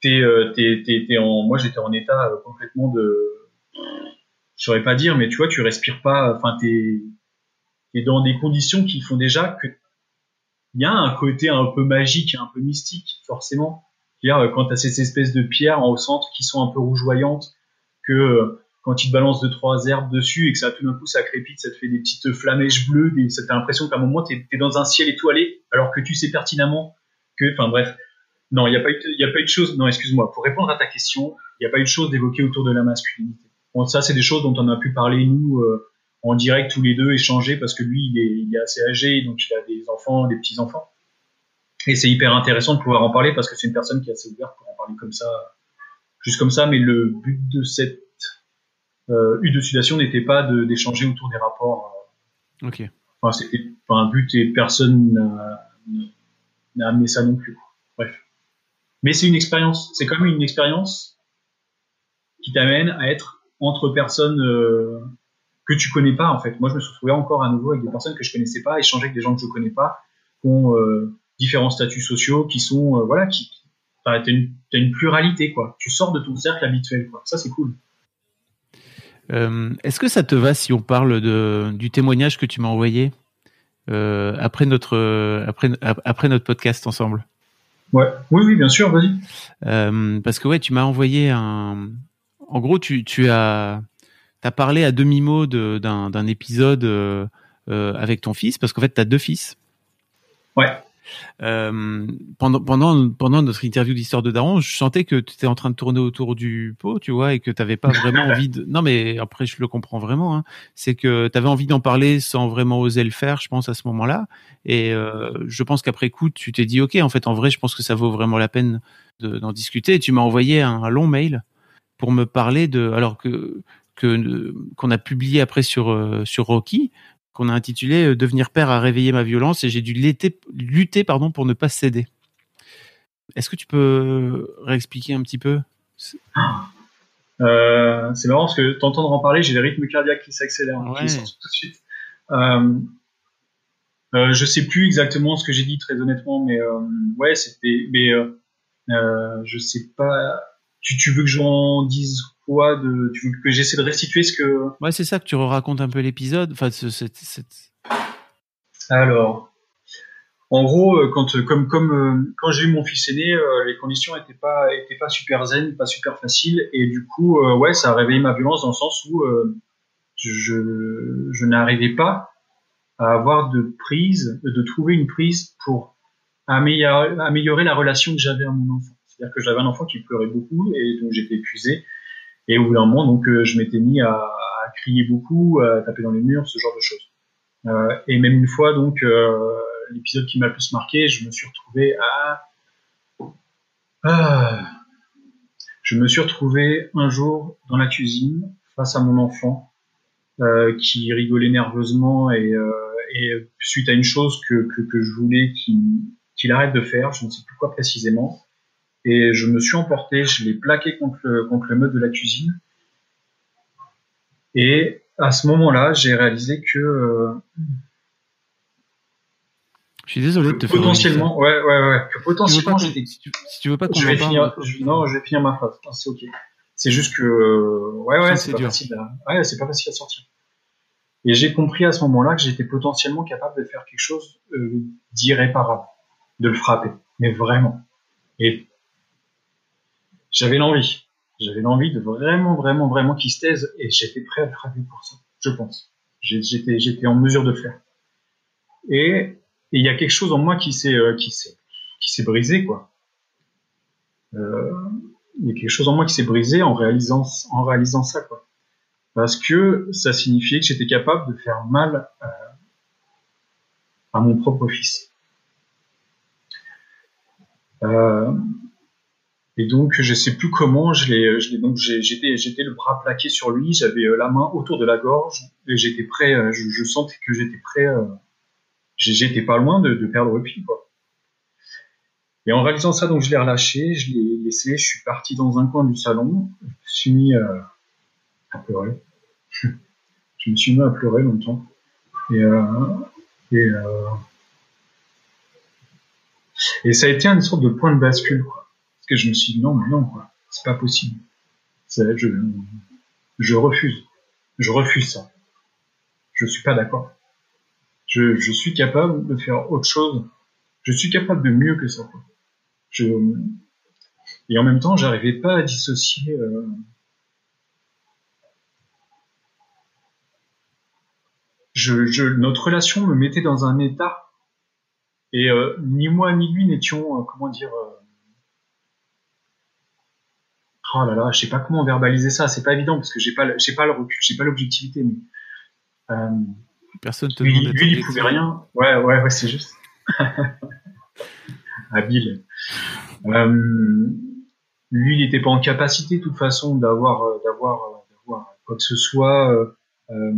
t'es, euh, t'es, t'es, en, moi j'étais en état euh, complètement de, je saurais pas dire, mais tu vois, tu respires pas, enfin t'es, t'es dans des conditions qui font déjà que il y a un côté un peu magique, un peu mystique, forcément. Dire, euh, quand tu as ces espèces de pierres en au centre qui sont un peu rougeoyantes, que quand il te balance deux trois herbes dessus et que ça tout d'un coup ça crépite, ça te fait des petites flamèches bleues, et ça t'a l'impression qu'à un moment t'es es dans un ciel étoilé, alors que tu sais pertinemment que, enfin bref, non, il n'y a pas eu, y a pas eu de choses. Non, excuse-moi. Pour répondre à ta question, il n'y a pas eu de choses d'évoquer autour de la masculinité. Bon, ça c'est des choses dont on a pu parler nous euh, en direct tous les deux, échanger parce que lui il est, il est assez âgé, donc il a des enfants, des petits enfants. Et c'est hyper intéressant de pouvoir en parler parce que c'est une personne qui est assez ouverte pour en parler comme ça, juste comme ça. Mais le but de cette euh, U de sudation n'était pas d'échanger autour des rapports. Euh, ok. Enfin, c'était pas un but et personne n'a amené ça non plus. Mais c'est une expérience. C'est quand même une expérience qui t'amène à être entre personnes euh, que tu connais pas en fait. Moi, je me suis retrouvé encore à nouveau avec des personnes que je connaissais pas, échanger avec des gens que je connais pas, qui ont euh, différents statuts sociaux, qui sont euh, voilà, qui, t'as une, pluralité quoi. Tu sors de ton cercle habituel quoi. Ça c'est cool. Est-ce que ça te va si on parle de, du témoignage que tu m'as envoyé après notre après notre podcast ensemble? Ouais, oui, oui, bien sûr, vas-y. Euh, parce que ouais, tu m'as envoyé un. En gros, tu, tu as as parlé à demi mot d'un épisode avec ton fils, parce qu'en fait, tu as deux fils. Ouais. Euh, pendant pendant pendant notre interview d'histoire de Daron, je sentais que tu étais en train de tourner autour du pot, tu vois, et que tu n'avais pas vraiment envie de. Non, mais après je le comprends vraiment. Hein. C'est que tu avais envie d'en parler sans vraiment oser le faire, je pense à ce moment-là. Et euh, je pense qu'après coup, tu t'es dit, ok, en fait, en vrai, je pense que ça vaut vraiment la peine d'en discuter. Et tu m'as envoyé un, long mail pour me parler de, alors que que qu'on a publié après sur euh, sur Rocky, qu'on a intitulé euh, Devenir père a réveillé ma violence et j'ai dû lutter, lutter pardon, pour ne pas céder. Est-ce que tu peux réexpliquer un petit peu euh, C'est marrant parce que t'entendre en parler, j'ai les rythmes cardiaques qui s'accélèrent, tout de suite. Euh, euh, je sais plus exactement ce que j'ai dit très honnêtement, mais euh, ouais, c'était, mais je sais pas. Tu, tu veux que j'en dise de, tu veux que j'essaie de restituer ce que. Ouais, c'est ça que tu racontes un peu l'épisode. Enfin, Alors, en gros, euh, quand, comme, comme, euh, quand j'ai eu mon fils aîné, euh, les conditions n'étaient pas, étaient pas super zen, pas super faciles, et du coup, ouais, ça a réveillé ma violence dans le sens où je, je n'arrivais pas à avoir de prise, de trouver une prise pour améliorer, améliorer la relation que j'avais à mon enfant. C'est-à-dire que j'avais un enfant qui pleurait beaucoup et donc j'étais épuisé. Et au bout d'un moment, donc, euh, je m'étais mis à, crier beaucoup, à taper dans les murs, ce genre de choses. Euh, et même une fois, donc, euh, l'épisode qui m'a le plus marqué, je me suis retrouvé à... Ah, je me suis retrouvé un jour dans la cuisine face à mon enfant qui rigolait nerveusement et, suite à une chose que je voulais qu'il arrête de faire, je ne sais plus quoi précisément, et je me suis emporté, je l'ai plaqué contre le, contre le meuble de la cuisine. Et à ce moment-là, j'ai réalisé que. Euh, je suis désolé de te faire. Potentiellement, ouais, ouais, ouais. Que potentiellement, si, tu veux pas qu'on je vais finir, Non, je vais finir ma phrase. c'est ok. C'est juste que, euh, ouais, ouais, c'est pas facile. À, ouais, c'est pas facile à sortir. Et j'ai compris à ce moment-là que j'étais potentiellement capable de faire quelque chose euh, d'irréparable, de le frapper, mais vraiment. Et j'avais l'envie. J'avais l'envie de vraiment, vraiment, vraiment qu'il se taise et j'étais prêt à frapper pour ça, je pense. J'étais, j'étais en mesure de le faire. Et il y a quelque chose en moi qui s'est, euh, qui s'est, qui s'est brisé, quoi. Euh, il y a quelque chose en moi qui s'est brisé en réalisant, en réalisant ça, quoi. Parce que ça signifiait que j'étais capable de faire mal euh, à mon propre fils. Euh, et donc, je sais plus comment, je l'ai, je l'ai donc j'étais, j'étais le bras plaqué sur lui, j'avais euh, la main autour de la gorge et j'étais prêt, euh, je, je, sentais que j'étais prêt, euh, j'étais pas loin de, de perdre pied, quoi. Et en réalisant ça, donc je l'ai relâché, je l'ai laissé, je suis parti dans un coin du salon, je me suis mis euh, à pleurer. je me suis mis à pleurer longtemps. Et, euh, et, euh, et ça a été une sorte de point de bascule, quoi que je me suis dit non, mais non, quoi, c'est pas possible. Je, je refuse. Je refuse ça. Je suis pas d'accord. Je, je, suis capable de faire autre chose. Je suis capable de mieux que ça. Quoi. Et en même temps, j'arrivais pas à dissocier. Euh, je, je, notre relation me mettait dans un état et euh, ni moi ni lui n'étions euh, comment dire oh là là, je sais pas comment verbaliser ça, c'est pas évident parce que j'ai pas, j'ai pas le recul, j'ai pas l'objectivité, mais euh, personne te lui, lui il pouvait rien. Ouais, ouais, ouais, c'est juste. Habile. Euh, lui, il n'était pas en capacité, de toute façon, d'avoir, d'avoir, d'avoir quoi que ce soit. Euh,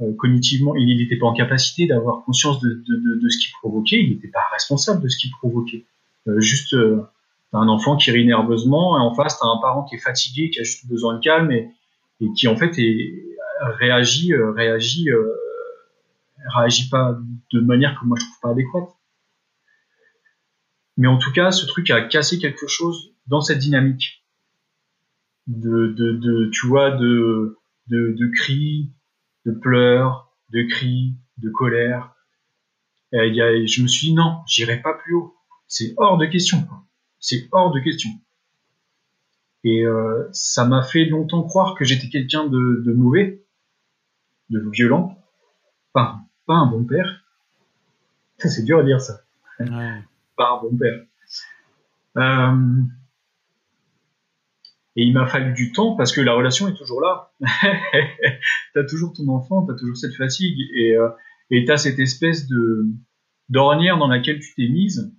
euh, cognitivement, il n'était pas en capacité d'avoir conscience de, de, de, de ce qu'il provoquait, il n'était pas responsable de ce qu'il provoquait. Euh, juste, euh, t'as un enfant qui rit nerveusement, et en face, t'as un parent qui est fatigué, qui a juste besoin de calme, et, qui en fait réagit, euh, réagit, euh, réagit pas de manière que moi je trouve pas adéquate. Mais en tout cas, ce truc a cassé quelque chose dans cette dynamique de, de, de tu vois, de, cris, de pleurs, de cris, de colère. Et y a, je me suis dit non, j'irai pas plus haut. C'est hors de question. C'est hors de question. Et euh, ça m'a fait longtemps croire que j'étais quelqu'un de, de, mauvais, de violent, pas, pas un bon père. C'est dur à dire ça. Ouais. Pas un bon père. Euh, et il m'a fallu du temps parce que la relation est toujours là. t'as toujours ton enfant, t'as toujours cette fatigue et euh, et t'as cette espèce de d'ornière dans laquelle tu t'es mise.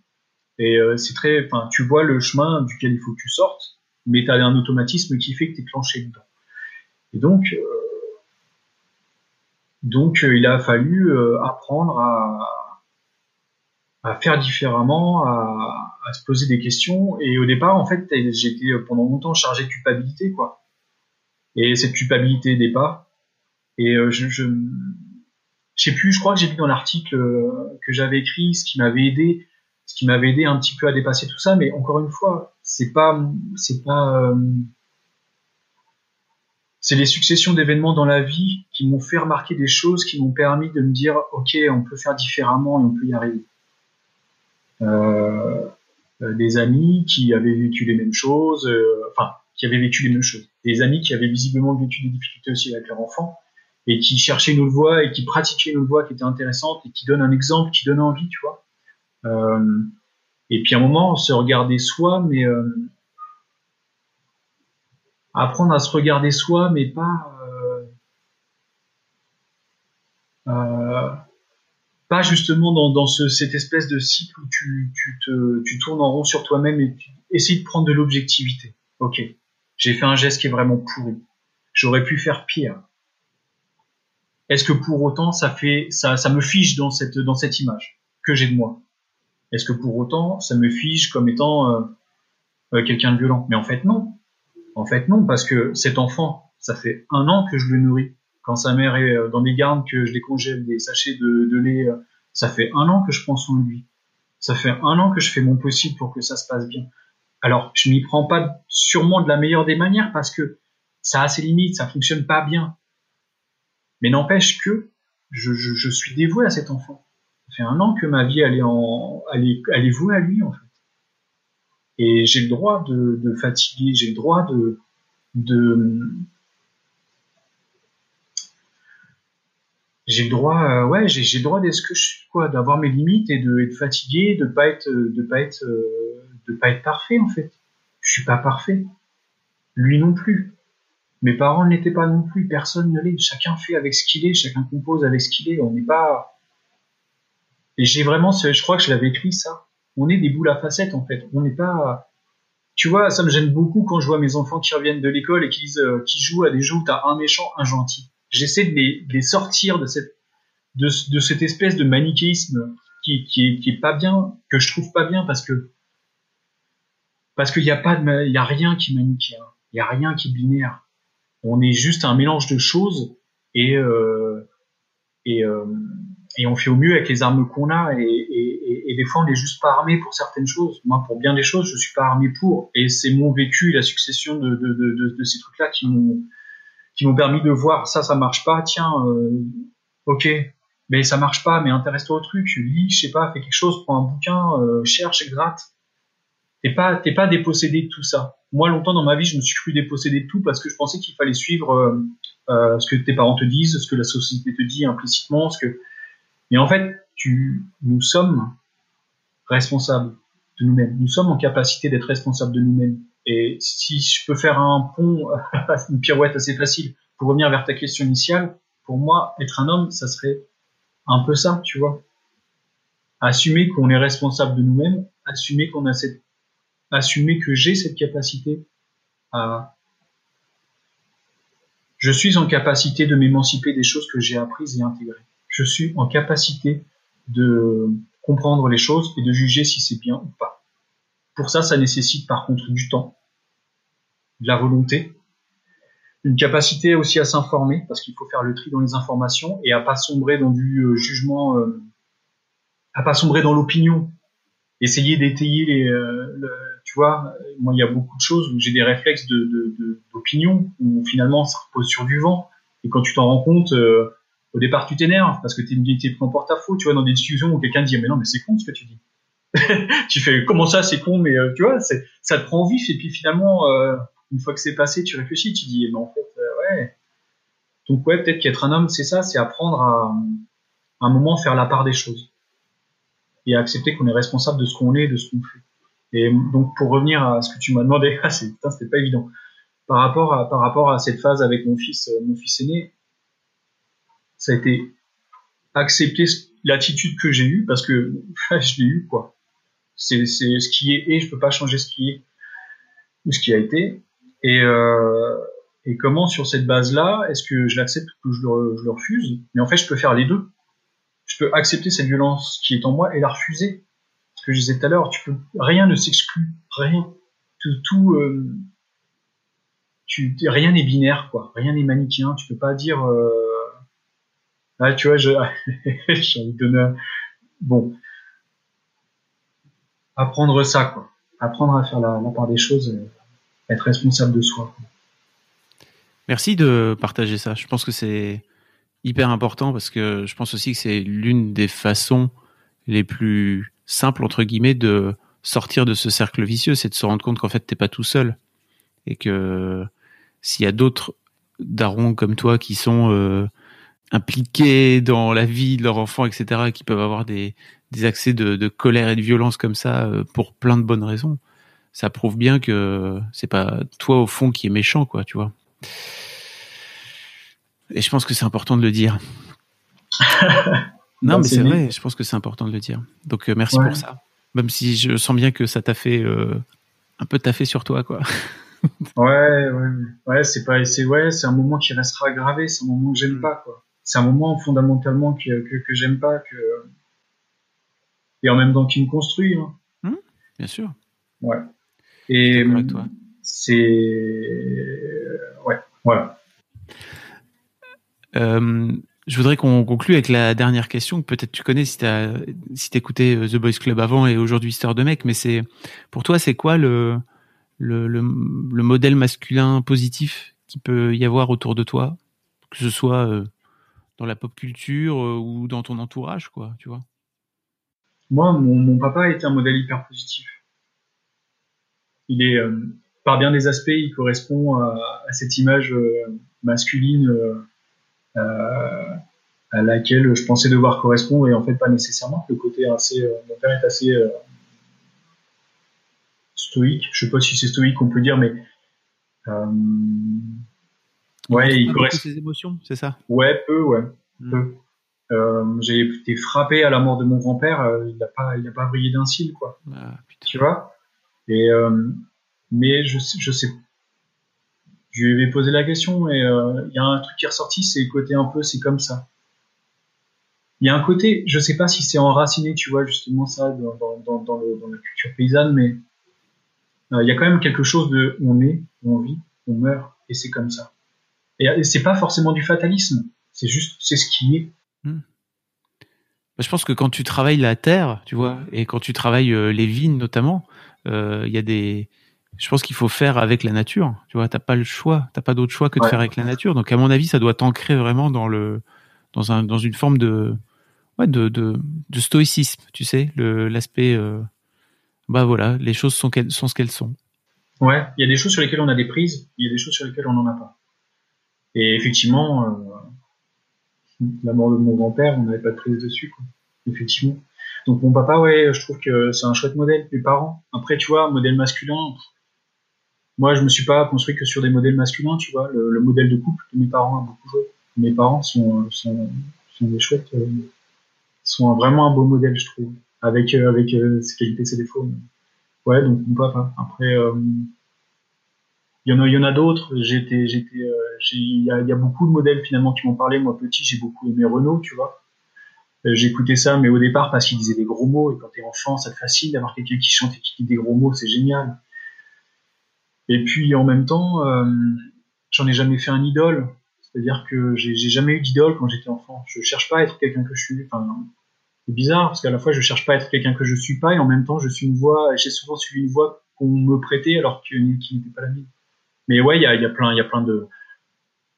Et euh, c'est très, enfin, tu vois le chemin duquel il faut que tu sortes, mais t'as un automatisme qui fait que t'es clenché dedans. Et donc, euh, donc euh, il a fallu apprendre à, faire différemment, à, à, se poser des questions. Et au départ, en fait, j'étais pendant longtemps chargé de culpabilité, quoi. Et cette culpabilité n'est pas. Et je, je, je sais plus, je crois que j'ai lu dans l'article que j'avais écrit ce qui m'avait aidé, ce qui m'avait aidé un petit peu à dépasser tout ça. Mais encore une fois, c'est pas, c'est pas, euh, c'est les successions d'événements dans la vie qui m'ont fait remarquer des choses, qui m'ont permis de me dire, ok, on peut faire différemment et on peut y arriver. Euh, des amis qui avaient vécu les mêmes choses, euh, enfin, qui avaient vécu les mêmes choses. Des amis qui avaient visiblement vécu des difficultés aussi avec leur enfant et qui cherchaient une autre voie et qui pratiquaient une autre voie qui était intéressante et qui donne un exemple, qui donne envie, tu vois. Euh, et puis à un moment, se regarder soi, mais euh, apprendre à se regarder soi, mais pas euh, pas justement dans, dans ce, cette espèce de cycle où tu, tu, te, tu tournes en rond sur toi-même et tu essayes de prendre de l'objectivité. Ok, j'ai fait un geste qui est vraiment pourri. J'aurais pu faire pire. Est-ce que pour autant ça fait ça, ça me fige dans cette dans cette image que j'ai de moi? Est-ce que pour autant ça me fige comme étant euh, euh, quelqu'un de violent? Mais en fait non. En fait non parce que cet enfant, ça fait un an que je le nourris. Quand sa mère est euh, dans des gardes, que je décongèle des sachets de, de lait, ça fait un an que je prends soin de lui. Ça fait un an que je fais mon possible pour que ça se passe bien. Alors, je m'y prends pas sûrement de la meilleure des manières parce que ça a ses limites, ça fonctionne pas bien. Mais n'empêche que je, suis dévoué à cet enfant. Ça fait un an que ma vie est, en, elle est vouée à lui en fait. Et j'ai le droit de, de fatiguer, j'ai le droit de, de j'ai le droit, euh, ouais, j'ai, le droit d'être ce que je suis, quoi, d'avoir mes limites et de être fatigué, de pas être, de pas être, euh, de pas être parfait en fait. Je suis pas parfait. Lui non plus. Mes parents ne l'étaient pas non plus. Personne ne l'est. Chacun fait avec ce qu'il est. Chacun compose avec ce qu'il est. On n'est pas. Et j'ai vraiment, je crois que je l'avais écrit ça. On est des boules à facettes en fait. On n'est pas. Tu vois, ça me gêne beaucoup quand je vois mes enfants qui reviennent de l'école et qui disent, euh, jouent à des jeux où t'as un méchant, un gentil. J'essaie de les, sortir de cette, espèce de manichéisme qui, qui, pas bien, que je trouve pas bien parce que parce qu'il n'y a pas il a rien qui est manichéen, il y a rien qui est binaire. On est juste un mélange de choses et euh, et euh, et on fait au mieux avec les armes qu'on a et, et, et, des fois on n'est juste pas armé pour certaines choses. Moi, pour bien des choses, je suis pas armé pour. Et c'est mon vécu, la succession de, de, de, de, ces trucs-là qui m'ont qui m'ont permis de voir ça, ça marche pas. Tiens, euh, ok, mais ça marche pas. Mais intéresse-toi au truc, lis, je sais pas, fais quelque chose, prends un bouquin, euh, cherche, gratte. t'es pas t'es pas dépossédé de tout ça. Moi, longtemps dans ma vie, je me suis cru dépossédé de tout parce que je pensais qu'il fallait suivre euh, euh, ce que tes parents te disent, ce que la société te dit implicitement, ce que. Mais en fait, tu, nous sommes responsables de nous-mêmes. Nous sommes en capacité d'être responsables de nous-mêmes. Et si je peux faire un pont, une pirouette assez facile pour revenir vers ta question initiale, pour moi, être un homme, ça serait un peu ça, tu vois. Assumer qu'on est responsable de nous-mêmes, assumer qu'on a cette, assumer que j'ai cette capacité à, je suis en capacité de m'émanciper des choses que j'ai apprises et intégrées. Je suis en capacité de comprendre les choses et de juger si c'est bien ou pas. Pour ça, ça nécessite par contre du temps, de la volonté, une capacité aussi à s'informer, parce qu'il faut faire le tri dans les informations et à pas sombrer dans du euh, jugement, euh, à pas sombrer dans l'opinion. Essayer d'étayer les, euh, tu vois, moi il y a beaucoup de choses où j'ai des réflexes de, d'opinion où finalement ça repose sur du vent. Et quand tu t'en rends compte, au départ tu t'énerves parce que tu es pris en porte-à-faux, tu vois, dans des discussions où quelqu'un dit mais non mais c'est con ce que tu dis. tu fais comment ça c'est con mais tu vois, c'est, ça te prend vif et puis finalement une fois que c'est passé, tu réfléchis, tu dis, mais en fait, euh, ouais. Donc ouais, peut-être qu'être un homme, c'est ça, c'est apprendre à, un moment faire la part des choses et à accepter qu'on est responsable de ce qu'on est, de ce qu'on fait. Et donc pour revenir à ce que tu m'as demandé, ah, c'était pas évident. Par rapport à par rapport à cette phase avec mon fils, euh, mon fils aîné, ça a été accepter l'attitude que j'ai eue parce que je l'ai eu quoi. C'est ce qui est et je peux pas changer ce qui est ou ce qui a été et, euh, et comment, sur cette base-là, est-ce que je l'accepte ou je le, je le refuse? Mais en fait, je peux faire les deux. Je peux accepter cette violence qui est en moi et la refuser. Ce que je disais tout à l'heure, tu peux, rien ne s'exclut, rien. Tout, tout euh, tu, rien n'est binaire, quoi. Rien n'est manichéen. Tu peux pas dire, euh, ah, tu vois, j'ai envie de donner, bon, apprendre ça, quoi. Apprendre à faire la, part des choses. Euh, être responsable de soi. Merci de partager ça. Je pense que c'est hyper important parce que je pense aussi que c'est l'une des façons les plus simples entre guillemets de sortir de ce cercle vicieux, c'est de se rendre compte qu'en fait t'es pas tout seul et que s'il y a d'autres darons comme toi qui sont euh, impliqués dans la vie de leur enfant, etc., qui peuvent avoir des, accès de, colère et de violence comme ça euh, pour plein de bonnes raisons, ça prouve bien que c'est pas toi au fond qui est méchant, quoi, tu vois. Et je pense que c'est important de le dire. non, mais c'est vrai, je pense que c'est important de le dire. Donc euh, merci pour ça. Même si je sens bien que ça t'a fait euh, un peu taffé sur toi, quoi. ouais, ouais, ouais, c'est pas, c'est ouais, c'est un moment qui restera gravé, c'est un moment que j'aime mm. pas, quoi. C'est un moment fondamentalement que, que, que j'aime pas, que et en même temps qui me construit. Hein. Mm, bien sûr. Ouais. Et c'est ouais, voilà. Euh, je voudrais qu'on conclue avec la dernière question. Peut-être tu connais si tu as si écouté euh, The Boys Club avant et aujourd'hui Histoire de mec, mais c'est pour toi c'est quoi le, le le, modèle masculin positif qui peut y avoir autour de toi, que ce soit euh, la pop culture ou dans ton entourage, quoi, tu vois Moi, mon, papa était un modèle hyper positif il est euh, par bien des aspects, il correspond à, cette image euh, masculine euh, à laquelle je pensais devoir correspondre et en fait pas nécessairement. Le côté assez, mon père est assez stoïque. Je sais pas si c'est stoïque on peut dire, mais ouais, il correspond. ses émotions, c'est ça? Ouais, peu, ouais, hmm. j'ai été frappé à la mort de mon grand-père. il n'a pas, il a pas brillé d'un cil, quoi. Ah, tu vois? Et euh, mais je je sais je lui avais posé la question et euh, il y a un truc qui est ressorti, c'est le côté un peu c'est comme ça. Il y a un côté, je sais pas si c'est enraciné, tu vois, justement ça dans, dans, dans, le, dans la culture paysanne, mais euh, il y a quand même quelque chose de on est, on vit, on meurt, et c'est comme ça. Et, c'est pas forcément du fatalisme, c'est juste, c'est ce qui est. Hmm. Bah, je pense que quand tu travailles la terre, tu vois, et quand tu travailles les vignes notamment, euh, il y a des je pense qu'il faut faire avec la nature. Tu vois, t'as pas le choix, t'as pas d'autre choix que de faire avec la nature. Donc, à mon avis, ça doit t'ancrer vraiment dans le, dans un, dans une forme de, ouais, de, de, de stoïcisme. Tu sais, le, l'aspect. Euh, bah voilà, les choses sont, sont ce qu'elles sont. Ouais, il y a des choses sur lesquelles on a des prises, il y a des choses sur lesquelles on n'en a pas. Et effectivement, euh, la mort de mon grand-père, on n'avait pas de prise dessus, quoi. Effectivement. Donc mon papa, ouais, je trouve que c'est un chouette modèle. Mes parents, après, tu vois, modèle masculin. Moi, je me suis pas construit que sur des modèles masculins, tu vois. Le, modèle de couple de mes parents a beaucoup joué. Mes parents sont, sont, sont des chouettes, euh, sont vraiment un beau modèle, je trouve, avec euh, avec euh, ses qualités, ses défauts. Ouais, donc mon papa. Après, il y en a, d'autres. J'étais, j'étais, il y a, beaucoup de modèles finalement qui m'ont parlé. Moi, petit, j'ai beaucoup aimé Renault, tu vois euh, j'écoutais ça, mais au départ parce qu'il disait des gros mots, et quand t'es enfant, ça te d'avoir quelqu'un qui chante et qui dit des gros mots, c'est génial. Et puis en même temps, euh, j'en ai jamais fait un idole, c'est-à-dire que j'ai jamais eu d'idole quand j'étais enfant. Je cherche pas à être quelqu'un que je suis. Enfin, c'est bizarre parce qu'à la fois je cherche pas à être quelqu'un que je suis pas, et en même temps je suis une voix. J'ai souvent suivi une voix qu'on me prêtait alors qui n'était pas la mienne. Mais ouais, il y a, y a plein, y a plein de,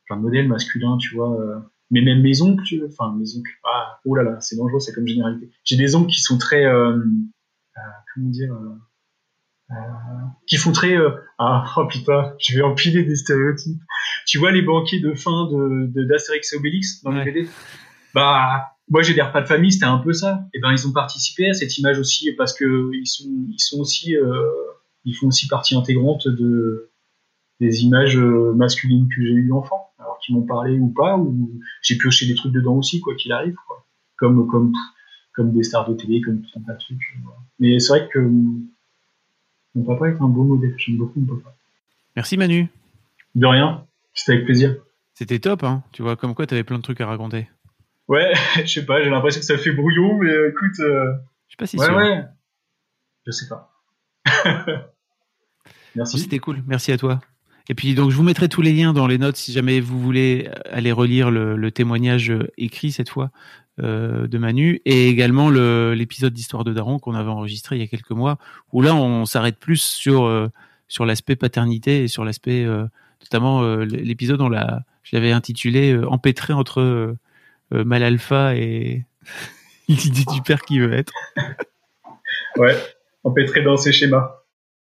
plein de modèles masculins, tu vois. Euh, mais même mes oncles, enfin mes oncles, ah, oh là là, c'est dangereux, c'est comme généralité. J'ai des oncles qui sont très, euh, euh, comment dire, euh, qui font très, ah oh putain, je vais empiler des stéréotypes. Tu vois les banquiers de fin de d'Astérix et Obélix dans les BD Bah moi j'ai des repas de famille, c'était un peu ça. Et ben ils ont participé à cette image aussi parce que ils sont ils sont aussi ils font aussi partie intégrante de des images masculines que j'ai eues enfant qui m'ont parlé ou pas, ou j'ai pioché des trucs dedans aussi, quoi qu'il arrive, quoi. Comme, comme, comme des stars de télé, comme tout un tas de trucs. Mais c'est vrai que mon papa est un beau modèle, j'aime beaucoup mon papa. Merci Manu. De rien, c'était avec plaisir. C'était top, hein. Tu vois, comme quoi tu avais plein de trucs à raconter. Ouais, je sais pas, j'ai l'impression que ça fait brouillon, mais euh, écoute. Euh, je sais pas si ouais, Ouais, je sais pas. Merci. C'était cool, merci à toi. Et puis donc je vous mettrai tous les liens dans les notes si jamais vous voulez aller relire le, témoignage euh, écrit cette fois euh, de Manu et également l'épisode d'Histoire de Daron qu'on avait enregistré il y a quelques mois où là on s'arrête plus sur euh, sur l'aspect paternité et sur l'aspect notamment l'épisode je l'avais intitulé empêtré entre mal alpha et l'idée du père qui veut être. Ouais, empêtré dans ses schémas.